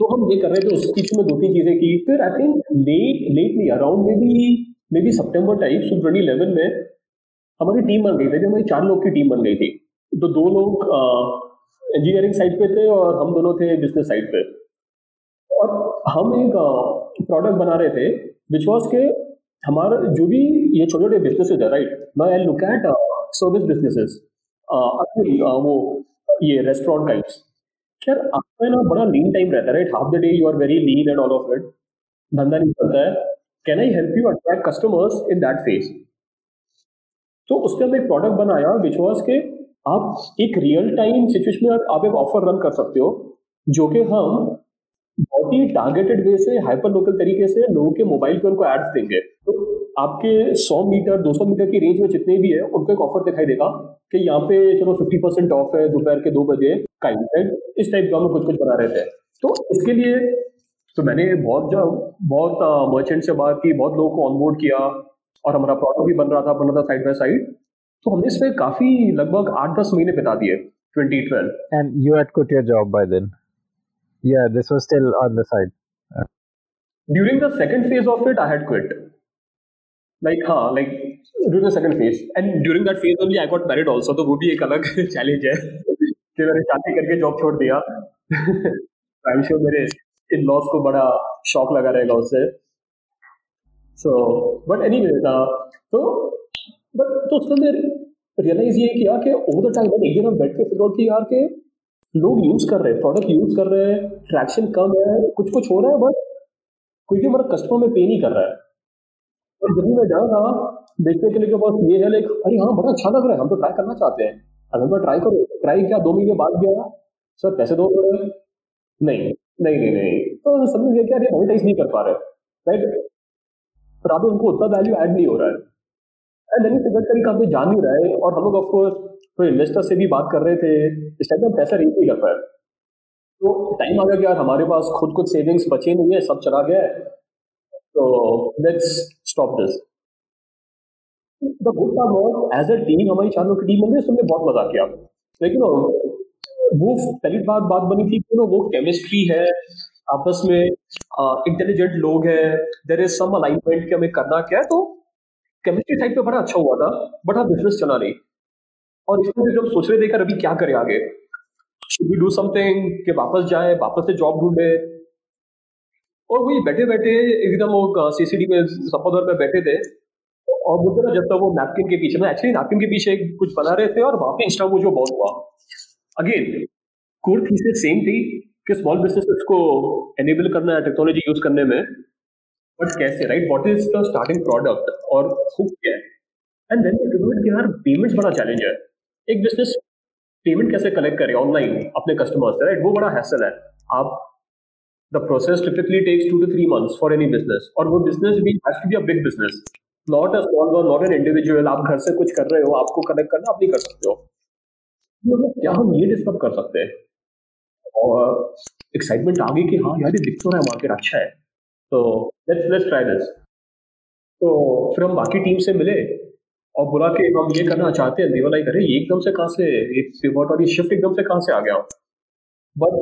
तो हम ये कर रहे थे उस बीच में दो तीन चीज़ें की। फिर आई थिंक लेट लेट नहीं around maybe maybe September type so twenty eleven में हमारी टीम बन गई थी, हमारी चार लोग की टीम बन गई थी। तो दो लोग इंजीनियरिंग साइड पे थे और हम दोनों थे बिज़नेस साइड पे। और हम एक प्रोडक्ट बना रहे थे विच वॉज़ के हमारा जो भी ये छोटे छोटे बिजनेसेस है right now I look at service businesses वो, ये रेस्टोरेंट टाइप्स यार, आपका ना बड़ा लीन टाइम रहता है right half the day you are very lean and all of it धंधा नहीं चलता है। Can I help you attract customers in that phase तो उसके हम एक प्रोडक्ट बनाया विच वॉज़ के आप एक रियल टाइम सिचुएशन में आप एक ऑफ़र रन कर सकते हो, जो कि हम बहुत ही टारगेटेड वे से हाइपर लोकल तरीके से लोगों के मोबाइल पे उनको एड्स देंगे। तो आपके 100 मीटर 200 मीटर की रेंज में जितने भी है उनको एक ऑफ़र दिखाई देगा कि यहाँ पे चलो 50 परसेंट ऑफ़ है दोपहर के दो बजे काइंड है इस टाइप का हम कुछ कुछ बना रहे थे तो इसके लिए तो मैंने बहुत जो बहुत मर्चेंट से बात की बहुत लोगों को ऑनबोर्ड किया और हमारा प्रोडक्ट भी बन रहा था बन रहा था साइड बाय साइड तो हमने इस पर काफ़ी लगभग आठ दस महीने बिता दिए 2012 and you had quit your job by then? Yeah, this was still on the side. Uh, during the second phase of it, I had Like, huh, like during the second phase. And during that phase only, I got married also. तो वो भी एक अलग चैलेंज है कि मैंने शादी करके जॉब छोड़ दिया आई श्योर मेरे इन लॉस को बड़ा शॉक लगा रहेगा उससे सो बट एनी तो बट तो उसने रियलाइज़ ये किया कि ओवर द टाइम एक दिन हम बैठ के आउट की यार के लोग यूज़ कर रहे हैं प्रोडक्ट यूज़ कर रहे हैं ट्रैक्शन कम है कुछ कुछ हो रहा है बट कोई भी हमारा कस्टमर में पे नहीं कर रहा है और जब भी मैं जा रहा, देखने के लिए बस ये है लाइक अरे हाँ बड़ा अच्छा लग रहा है, हम तो ट्राई करना चाहते हैं। अगर मैं ट्राई करूँ ट्राई किया, दो महीने बाद गया? सर, पैसे दो नहीं नहीं नहीं नहीं। तो समझ गया कि अरे मोनिटाइज नहीं कर पा रहे। राइट पर अब उनको उतना वैल्यू ऐड नहीं हो रहा है। एंड जान नहीं रहा है। और हम लोग ऑफकोर्स तो इन्वेस्टर से भी बात कर रहे थे। इस टाइम में पैसा रेज नहीं कर पाया तो टाइम आ गया कि यार, हमारे पास खुद कुछ सेविंग्स बचे नहीं है, सब चला गया है। तो let's stop this. The good part was, as a team, हमारी चार लोग की टीम गई उसमें बहुत मज़ा किया। लेकिन वो पहली बात बात बनी थी कि वो केमिस्ट्री है, आपस में इंटेलिजेंट लोग हैं देर इज़ सम अलाइनमेंट कि हमें करना क्या है तो केमिस्ट्री साइड पे बड़ा अच्छा हुआ था बट हाँ बिज़नेस चला नहीं। और इसमें जब सोच रहे थे अभी क्या करें आगे? शुड वी डू समथिंग कि वापस जाए, वापस से जॉब ढूंढे? और वही बैठे बैठे एकदम वो सीसीडी में सपोदर में बैठे थे। और बोलते ना जब तक वो नैपकिन के पीछे एक्चुअली नैपकिन के पीछे कुछ बना रहे थे और वहाँ पे इंस्टा वो जो बहुत हुआ। अगेन कोर थीसिस सेम थी कि स्मॉल बिज़नेस को एनेबल करना है टेक्नोलॉजी यूज़ करने में। बट कैसे right what is the starting product और हुक क्या? है एंड देन कि यार पेमेंट्स बड़ा चैलेंज है। एक बिज़नेस पेमेंट कैसे कलेक्ट करे? ऑनलाइन अपने कस्टमर्स से राइट वो बड़ा हैसल है। आप the process typically takes to two three months for any business और वो बिज़नेस भी has to be a big business not a small one not an individual आप घर से कुछ कर रहे हो, आपको कनेक्ट करना, आप नहीं कर सकते हो। तो क्या हम ये डिस्कस कर सकते हैं? और एक्साइटमेंट आ गई कि हाँ यार, ये दिख तो रहा है मार्केट अच्छा है। तो लेट्स लेट्स ट्राई दिस तो फिर हम बाकी टीम से मिले और बोला कि हम ये करना चाहते हैं। देवर लाइक अरे ये एकदम से कहाँ से, ये पिवट और ये शिफ्ट एकदम से कहाँ से आ गया but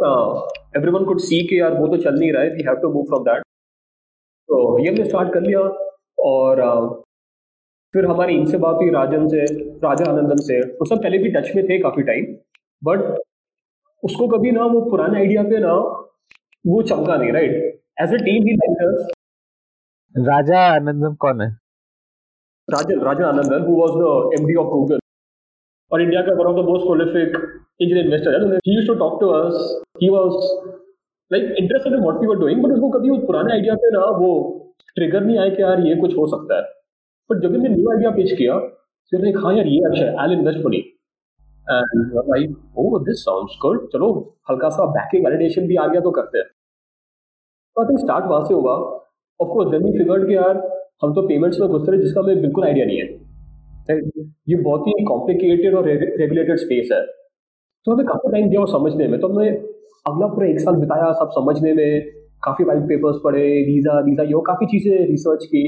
everyone could see कि यार वो तो चल नहीं रहा है we have to move from that तो ये हमने स्टार्ट कर लिया और uh, फिर हमारी इनसे बात हुई राजन से राजा आनंदन से। वो सब पहले भी टच में थे काफ़ी टाइम बट उसको कभी ना वो पुराने आइडिया पे ना वो चमका नहीं राइट एज अ टीम ही लाइक राजा आनंदन कौन है? Rajan Raja Anandan, who was the MD of Google, और इंडिया का one of the most prolific engineer investor he. Used to talk to us he was like interested in what we were doing but उसको कभी उस पुराने आइडिया पे ना वो ट्रिगर नहीं आया कि यार ये कुछ हो सकता है। बट जब हमने न्यू आइडिया पेश किया फिर लाइक हाँ यार, ये अच्छा है I invest money and like oh this sounds good चलो, हल्का सा बैकिंग वैलिडेशन भी आ गया तो करते हैं। तो आई स्टार्ट वहाँ से हुआ। Of course then we figured कि यार, हम तो पेमेंट्स में घुस रहे जिसका हमें बिल्कुल आइडिया नहीं है। ये बहुत ही कॉम्प्लिकेटेड और रेगुलेटेड स्पेस है। तो हमें काफ़ी टाइम दिया वो समझने में। तो हमने अगला पूरा एक साल बिताया सब समझने में। काफ़ी वाइट पेपर्स पढ़े वीज़ा वीज़ा ये काफ़ी चीज़ें रिसर्च की।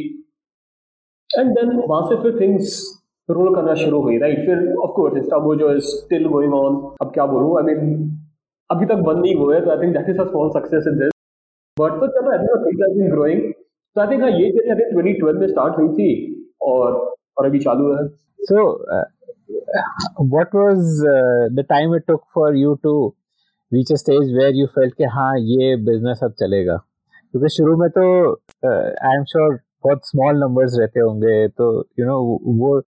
एंड देन वहाँ से फिर थिंग्स रोल करना शुरू हुई राइट फिर ऑफ़ कोर्स इंस्टा वो जो स्टिल गोइंग ऑन अब क्या बोलूँ? आई मीन अभी तक बंद नहीं हुए तो I think that is a small success in this but तो चलो आई थिंक ग्रोइंग तो आई थिंक हाँ ये जर्नी अभी ट्वेंटी ट्वेल्व में स्टार्ट हुई थी, और और अभी चालू है। सो was uh, the time it took for you to reach a stage where you felt कि हाँ ये business अब चलेगा? क्योंकि शुरू में तो आई एम श्योर बहुत स्मॉल नंबर्स रहते होंगे तो यू you नो know, वो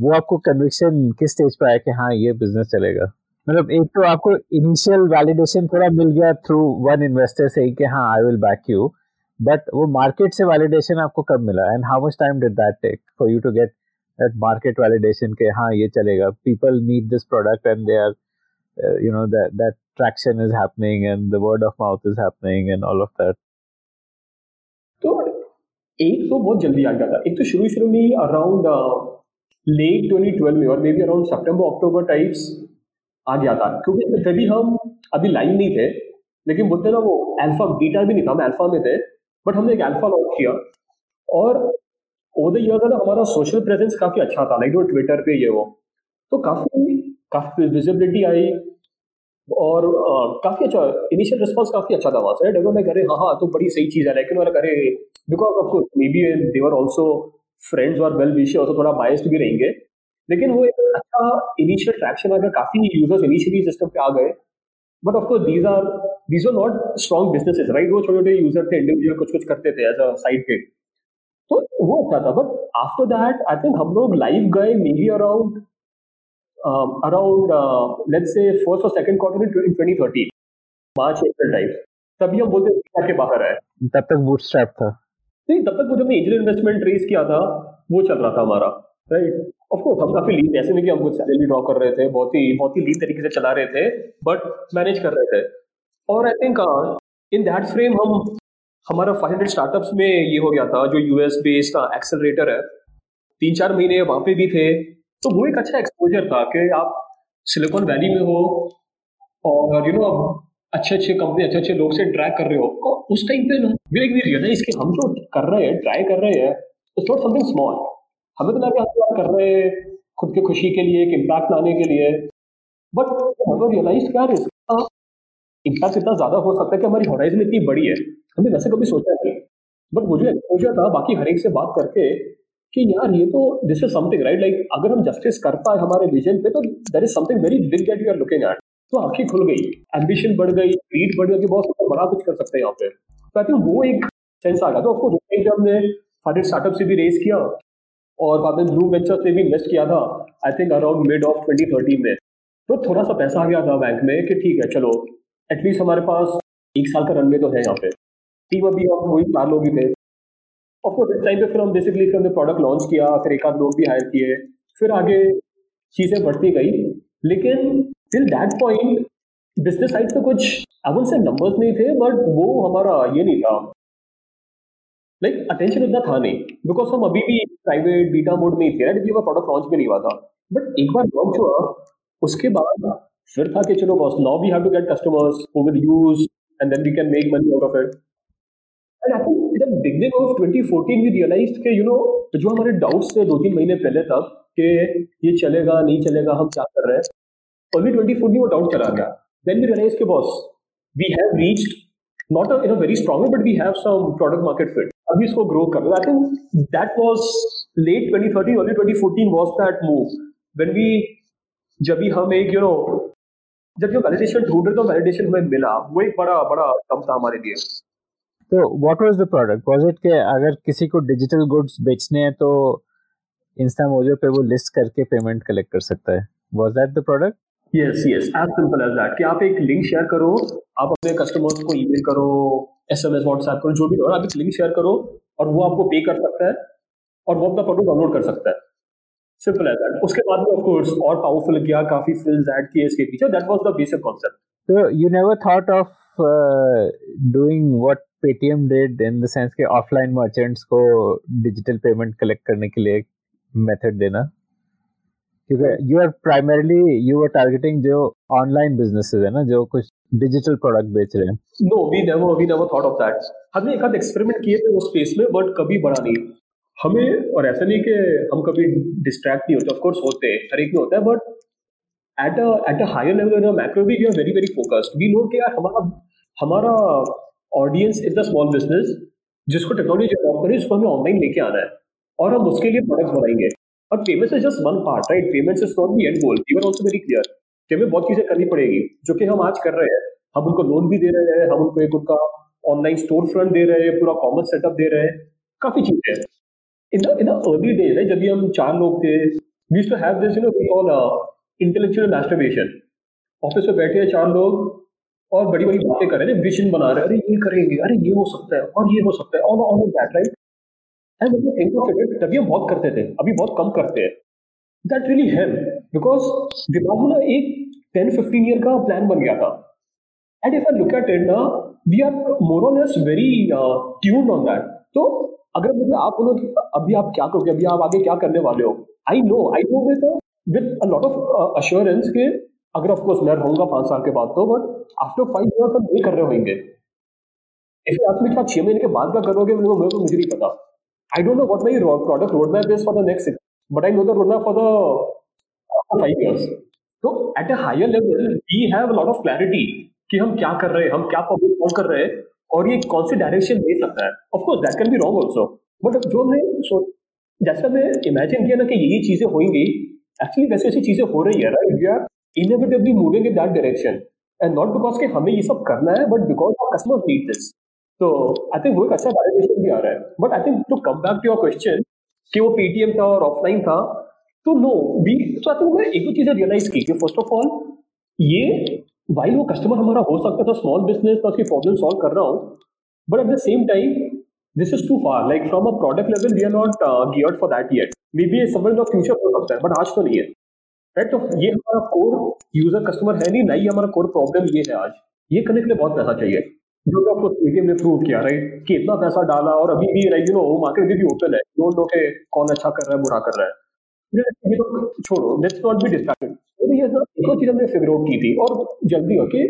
वो आपको कन्विक्शन किस स्टेज पे आया कि हाँ ये बिज़नेस चलेगा? मतलब एक तो आपको इनिशियल वैलिडेशन थोड़ा मिल गया थ्रू वन इन्वेस्टर से कि हाँ I will back you but वो मार्केट से वैलिडेशन आपको कब मिला? And how much time did that take for you to get that market validation के हाँ ये चलेगा. People need this product and they are know, that that traction is happening and the word of mouth is happening and all of that. तो एक तो बहुत जल्दी आ गया था। एक तो शुरू शुरू में अराउंड लेट 2012 में और maybe around September October types आ गया था। क्योंकि तभी हम अभी लाइन नहीं थे, लेकिन बोलते ना वो अल्फ़ा बीटा भी नहीं था। हम अल्फ़ा में थे। बट हमने एक अल्फ़ा लॉन्च किया। और ओवर द ईयर हमारा सोशल प्रेजेंस काफ़ी अच्छा था लाइक वो ट्विटर पे ये वो तो काफ़ी काफ़ी विजिबिलिटी आई और uh, काफ़ी अच्छा इनिशियल रिस्पांस काफ़ी अच्छा था वहाँ से। डेवो मैं करे हाँ हाँ तो बड़ी सही चीज़ है। लेकिन वाला करे because of course maybe they also friends और वेल विशर तो थोड़ा बायस्ड भी रहेंगे। लेकिन वो एक अच्छा इनिशियल ट्रैक्शन आ गया काफ़ी यूज़र्स इनिशियली सिस्टम पे आ गए but of course these are these are not strong businesses right वो छोटे छोटे यूज़र थे इंडिविजुअल कुछ कुछ करते थे एज अ साइड के तो वो अच्छा था but after that I think हम लोग लाइव गए maybe around around let's say first और second quarter in twenty thirty March April type तभी हम बोलते के बाहर है तब तक बूटस्ट्रैप था। नहीं तब तक वो जो हमने एंजल इन्वेस्टमेंट रेस किया था वो चल रहा था हमारा राइट ऑफकोर्स हम काफ़ी लीन ऐसे नहीं कि हम कुछ सैलरी ड्रॉ कर रहे थे बहुत ही बहुत ही लीन तरीके से चला रहे थे बट मैनेज कर रहे थे। और I think in that frame हम, हमारा 500 स्टार्टअप्स में ये हो गया था, जो यूएस बेस्ड एक्सेलरेटर है। तीन चार महीने वहाँ पे भी थे। तो वो एक अच्छा एक्सपोजर था कि आप सिलिकॉन वैली में हो और यू नो अच्छे अच्छे कंपनी अच्छे अच्छे लोग से इंटरेक्ट कर रहे हो। और उस टाइम पे ना लाइक वी रियलाइज़ कि हम जो कर रहे हैं ट्राई कर रहे हैं इट्स नॉट समथिंग स्मॉल हमें तो लगा कि हम कर रहे हैं, खुद की खुशी के लिए, एक इम्पैक्ट लाने के लिए। बट रियलाइज़ क्या रिस्क इम्पैक्ट इतना ज़्यादा हो सकता है कि हमारी होराइजन इतनी बड़ी है। हमने वैसे कभी सोचा नहीं। बट मुझे एक्सपोजर था, बाकी हर एक से बात करके कि यार, ये तो this is something right like अगर हम जस्टिस कर पाए हमारे विजन पे तो there is something very big that you are looking at तो आँखें खुल गई एम्बिशन बढ़ गई रीड बढ़ गई कि बहुत बड़ा कुछ कर सकते हैं यहाँ पे। तो आई थिंक वो एक सेंस आ गया। तो ऑफकोर्स हमने फाइनेट स्टार्टअप से भी रेस किया और बाद में ब्लू वेंचर से भी इन्वेस्ट किया था I think around mid of twenty में। तो थोड़ा सा पैसा आ गया था बैंक में कि ठीक है, चलो एटलीस्ट हमारे पास एक साल का रनवे तो है यहाँ पे। टीम अभी हम वही चार लोग ही थे ऑफकोर्स इस टाइम पे फिर हम बेसिकली फिर हमने प्रोडक्ट लॉन्च किया, फिर एक आध लोग भी हायर किए, फिर आगे चीज़ें बढ़ती गई। लेकिन till that point business side पे कुछ अब से नंबर्स नहीं थे बट वो हमारा ये नहीं था। लाइक अटेंशन इतना था नहीं। बिकॉज़ हम अभी भी प्राइवेट बीटा मोड में ही थे प्रोडक्ट लॉन्च भी नहीं हुआ था। बट एक बार लॉन्च हुआ, उसके बाद फिर था कि चलो boss now we have to get customers who will use and then we can make money out of it and I think जब बिगनिंग ऑफ़ 2014 वी रियलाइज्ड कि यू नो जो हमारे डाउट्स थे दो तीन महीने पहले तक कि ये चलेगा नहीं चलेगा हम क्या कर रहे हैं अर्ली 2014 वो डाउट चला गया। देन वी रियलाइज़ के boss we have reached a, in a very strong way, but we have some product market अभी इसको ग्रो कर रहे I think that was late 2013, early 2014 was that move when we जब भी हम एक यू नो जब जो वैलिडेशन ढूंढ रहे तो वैलिडेशन हमें मिला। वो एक बड़ा बड़ा कम था हमारे लिए। तो what was the product was it के अगर किसी को डिजिटल गुड्स बेचने हैं तो इंस्टा मोजो पे वो लिस्ट करके पेमेंट कलेक्ट कर सकता है। Was that the product yes yes as simple as that कि आप एक लिंक शेयर करो आप अपने कस्टमर्स को ईमेल करो एसएमएस व्हाट्सएप करो जो भी करो आप एक लिंक शेयर करो और वो आपको पे कर सकता है और वो अपना प्रोडक्ट डाउनलोड कर सकता है। सिंपल एज दैट उसके बाद में ऑफ़ कोर्स और पावरफुल किया काफ़ी फिल्स ऐड किए इसके पीछे। That was the basic concept तो you never thought of doing what Paytm did in the sense के ऑफलाइन मर्चेंट्स को डिजिटल पेमेंट कलेक्ट करने के लिए मेथड देना? क्योंकि you are primarily you are targeting जो ऑनलाइन बिजनेसेस है ना जो कुछ डिजिटल प्रोडक्ट बेच रहे हैं। No we never we never thought of that हमने एक आध एक्सपेरिमेंट किए थे उस स्पेस में बट कभी बड़ा नहीं। हमें, और ऐसा नहीं कि हम कभी डिस्ट्रैक्ट नहीं होते ऑफ़ कोर्स होते, हर एक में होता है but at at a higher level macro we are very very focused we know कि यार हमारा हमारा audience is the small business जिसको टेक्नोलॉजी अडॉप्ट करें उसको हमें ऑनलाइन लेके आना है, और हम उसके लिए प्रोडक्ट बनाएँगे। और payments is just one part right payments is not the end goal are also very clear कि हमें बहुत चीज़ें करनी पड़ेगी, जो कि हम आज कर रहे हैं। हम उनको लोन भी दे रहे हैं, हम उनको एक उनका ऑनलाइन स्टोर फ्रंट दे रहे हैं, पूरा कॉमर्स सेटअप दे रहे हैं। काफ़ी चीज़ें इन इन अर्ली डेज़ है जब हम चार लोग थे we too have this you know we call intellectual masturbation office में बैठे हैं चार लोग और बड़ी बड़ी बातें कर रहे हैं विजन बना रहे हैं अरे ये करेंगे अरे ये हो सकता है और ये हो सकता है all all of that right and you think of it, तभी हम बहुत करते थे अभी बहुत कम करते हैं। दैट रियली हेल्प बिकॉज़ दिमाग में ना एक टेन फिफ्टीन ईयर का प्लान बन गया था। And if I look at it ना we are more on as very tuned on that तो अगर मतलब आप बोलो कि अभी आप क्या करोगे? अभी आप आगे क्या करने वाले हो? I know I know with with lot of assurance के अगर ऑफकोर्स मैं रहूँगा पाँच साल के बाद तो बट आफ्टर फाइव ईयर्स हम ये कर रहे होंगे। इसे आप आप छह महीने के बाद का करोगे मेरे को मुझे नहीं पता। Don't know what my product roadmap is for the next six, but I know the roadmap for the uh, five years. So at a higher level, we have a lot of clarity कि हम क्या कर रहे हैं हम क्या पब्लिक कर रहे हैं। और ये कौन सी डायरेक्शन ले सकता है? Of course that can be wrong also but जो हमने सो, जैसा मैं इमेजिन किया ना कि यही चीज़ें होंगी एक्चुअली वैसे ऐसी चीज़ें हो रही है right we are inevitably moving in that direction and not because कि हमें ये सब करना है but because customer need this तो आई थिंक वो एक अच्छा वैलिडेशन भी आ रहा है. But I think to come back to your question कि वो पेटीएम था और ऑफलाइन था तो नो वी तो आई थिंक मैं एक दो चीज़ें रियलाइज़ की कि फ़र्स्ट ऑफ़ ऑल ये वाइल वो कस्टमर हमारा हो सकता था स्मॉल बिज़नेस मैं उसकी प्रॉब्लम सॉल्व कर रहा हूँ but at the same time this is too far like from a product level we are not geared for that yet may be the future हो सकता है बट आज तो नहीं है. राइट तो ये हमारा कोर यूज़र कस्टमर है नहीं नहीं हमारा कोर प्रॉब्लम ये है आज. ये करने के लिए बहुत पैसा चाहिए. जो कि आपको पेटीएम ने प्रूव किया राइट कि इतना पैसा डाला और अभी भी राइट यू नो मार्केट भी ओपन है. डोंट नो के कौन अच्छा कर रहा है, बुरा कर रहा है. छोड़ो लेट्स नॉट बी डिस्ट्रैक्टेड एक चीज़ हमने फिगर आउट की थी। और जल्दी हो कि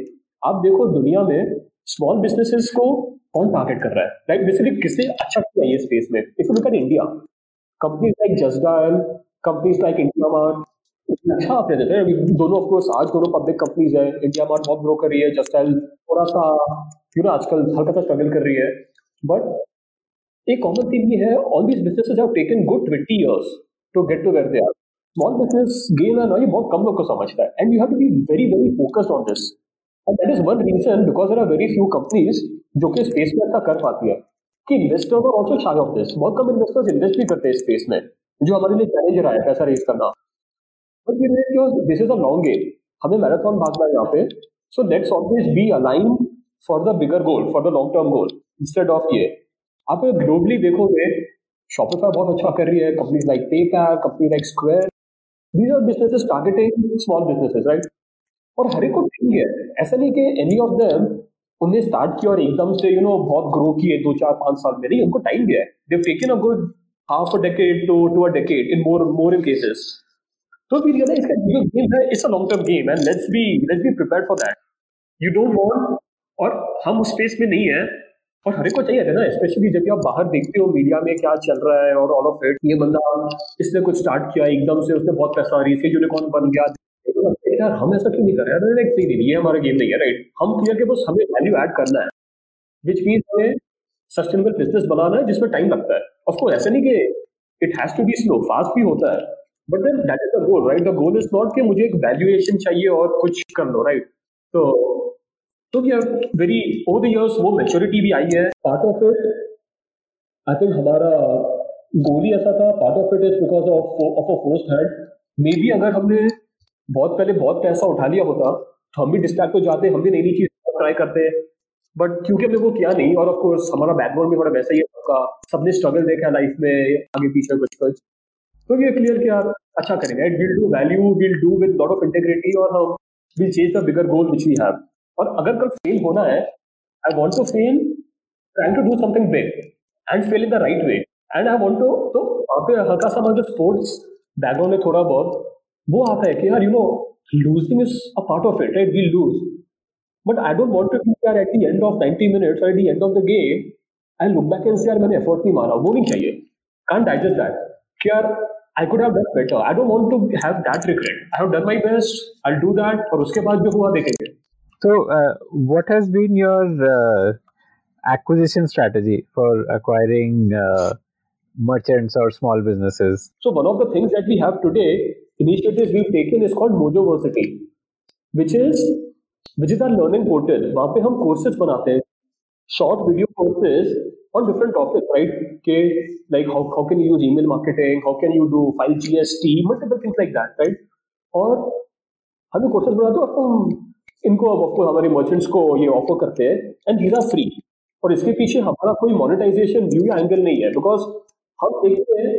आप देखो, दुनिया में स्मॉल बिजनेसेस को कौन टारगेट कर रहा है? लाइक बेसिकली किसने अच्छा किया ये स्पेस में? If you look at India companies like Just Dial companies like India Mart अच्छा आप देते हैं। दोनों ऑफ़ कोर्स आज दोनों पब्लिक कंपनीज़ है। इंडिया मार्ट बहुत ग्रो कर रही है जस्ट डायल थोड़ा सा यू नो आजकल हल्का सा स्ट्रगल कर रही है। बट एक कॉमन थिंग ये है all these businesses have taken good 20 years to get to where they are small business game है ना बहुत कम लोग को समझता है। And you have to be very very focused on this and that is one reason because there are very few companies जो कि स्पेस में अच्छा कर पाती है। कि investor are also shy of this बहुत कम इन्वेस्टर्स इन्वेस्ट भी करते हैं स्पेस में, जो हमारे लिए चैलेंज रहा है पैसा रेज करना। But this is a long game हमें मैराथन भागना है यहाँ पे। So let's always be align for the bigger goal for the long term goal instead of ये। आप ग्लोबली देखोगे शॉपिफाई बहुत अच्छा कर रही है companies like PayPal company like Square these are businesses targeting small businesses right और हर एक को ठीक है। ऐसा नहीं कि एनी ऑफ़ देम उन्हें स्टार्ट किया और एकदम से यू you नो know, बहुत ग्रो किए दो चार पाँच साल में। नहीं उनको टाइम दिया है। They've taken a good half a decade to to a decade in more more in cases तो फिर ये इसका जो गेम है it's a long term game and let's be let's be prepared for that you don't want और हम उस स्पेस में नहीं है। और हर एक को चाहिए ना? स्पेशली जब आप बाहर देखते हो मीडिया में क्या चल रहा है और ऑल ऑफ़ इट ये बंदा इसने कुछ स्टार्ट किया एकदम से, उसने बहुत पैसा आ रही इसके यूनिकॉर्न बन गया। यार, हम ऐसा क्यों नहीं कर रहे हैं? नहीं नहीं ये हमारा गेम नहीं है राइट हम क्लियर के बस हमें वैल्यू ऐड करना है। विच मीन हमें सस्टेनेबल बिज़नेस बनाना है जिसमें टाइम लगता है। ऑफकोर्स ऐसा नहीं कि it has to be slow fast भी होता है। But then that is the goal right the goal is not कि मुझे एक वैल्यूएशन चाहिए और कुछ कर लो राइट तो तो ये वेरी ओवर द इयर्स वो मेच्योरिटी भी आई है। Part of it I think हमारा गोल ही ऐसा था part of it is because of of a force hand may be अगर हमने बहुत पहले बहुत पैसा उठा लिया होता तो हम भी डिस्ट्रैक्ट हो जाते, हम भी नई नई चीज़ ट्राई करते। बट क्योंकि हमने वो किया नहीं, और ऑफ़ कोर्स हमारा बैकग्राउंड भी थोड़ा वैसा ही है सबका। सबने स्ट्रगल देखा लाइफ में, आगे पीछे कुछ कुछ। तो ये क्लियर कि यार अच्छा करेंगे will do value will do with lot of integrity और हम will change the bigger goal which we have और अगर कल फेल होना है I want to fail trying to do something big and fail in the right way and I want to तो वहाँ पे हल्का सा जो स्पोर्ट्स बैकग्राउंड है थोड़ा बहुत, वो आता है कि यार you know losing is a part of it right we lose but I don't want to यार at the end of 90 minutes at the end of the game I look back and say यार, मैंने एफर्ट नहीं मारा, वो नहीं चाहिए. कांट डाइजेस्ट दैट कि यार I could have done better I don't want to have that regret I have done my best I do that और उसके बाद जो हुआ, देखेंगे। So, uh, what has been your uh, acquisition strategy for acquiring uh, merchants or small businesses? So, one of the things that we have today, initiatives we've taken is called Mojoversity, which is which is our learning portal. वहाँ पे हम courses बनाते हैं, short video courses on different topics, right? के like how how can you use email marketing, how can you do file GST, multiple things like that, right? और हमें courses बनाते हो हम इनको अब ऑफकोर्स हमारे मर्चेंट्स को ये ऑफ़र करते हैं एंड दीज आर फ्री और इसके पीछे हमारा कोई मोनेटाइजेशन व्यू या एंगल नहीं है बिकॉज़ हम देखते हैं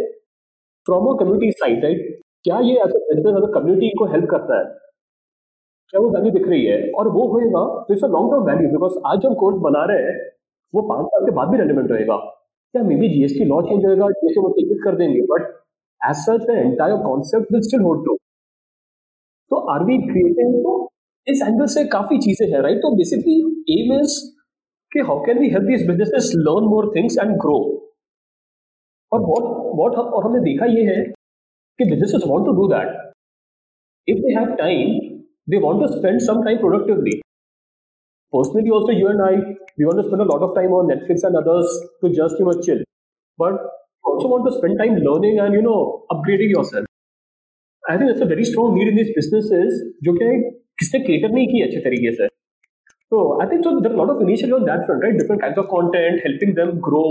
from a community side right क्या ये एज कम्युनिटी को हेल्प करता है? क्या वो वैल्यू दिख रही है? और वो होएगा तो it's a long term value because आज हम कोर्स बना रहे हैं, वो पाँच साल के बाद भी रेलिवेंट रहेगा। क्या may be GST law change होएगा जीएसटी वो चेंजेस कर देंगे but as such the entire concept will still hold true तो आर वी क्रिएटिंग इस एंगल से काफ़ी चीज़ें हैं राइट तो बेसिकली एम इज़ के how can we help this businesses learn more things and grow और व्हाट व्हाट और हमने देखा ये है कि businesses want to do that if they have time they want to spend some time productively personally also you and I we want to spend a lot of time on Netflix and others to just you know but also want to spend time learning and you know upgrading yourself I think it's a very strong need in this business is जो कि किसने केटर नहीं की अच्छे तरीके से? तो I think are a lot of initiatives on that front, right? Different kinds of content, helping them grow,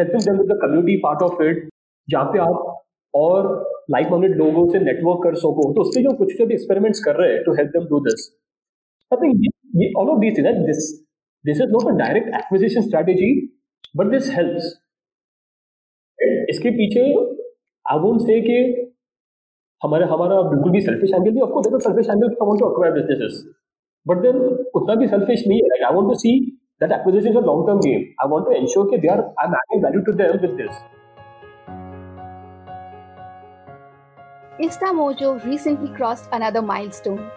helping them with the community part of it, जहाँ पे आप और लाइक माइंडेड लोगों से नेटवर्क कर सको तो उसके जो कुछ भी एक्सपेरिमेंट्स कर रहे हैं to help them do this I think ये all of this is this this is not a direct acquisition strategy but this helps इसके पीछे आई वोंट से हमारे हमारा बिल्कुल भी सेल्फिश एंगल नहीं ऑफकोर्स देखो selfish angle I want to acquire businesses but then उतना भी सेल्फिश नहीं है I want to see that acquisition is a long term game. I want to ensure that they are I'm adding value to them with this. InstaMojo recently crossed another milestone.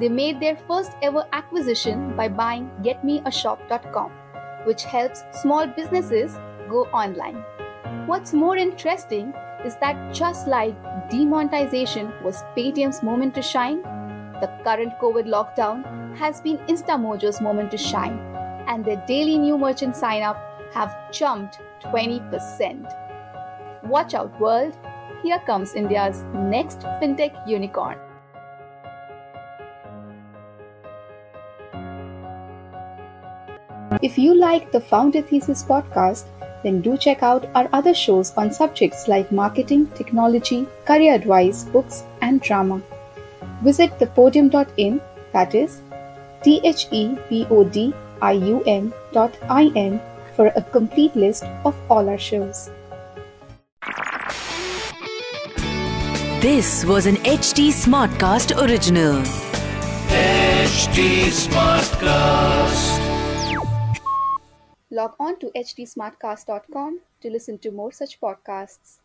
They made their first ever acquisition by buying getmeashop.com, which helps small businesses go online. What's more interesting is that just like demonetization was Paytm's moment to shine, the current COVID lockdown has been Instamojo's moment to shine, and their daily new merchant sign up have jumped 20%. Watch out, world! Here comes India's next fintech unicorn. If you like the Founder Thesis podcast, then do check out our other shows on subjects like marketing, technology, career advice, books, and drama. Visit thepodium.in, that is T H E P O D I U M dot I N for a complete list of all our shows. This was an HT Smartcast original. HT Smartcast. Log on to htsmartcast.com to listen to more such podcasts.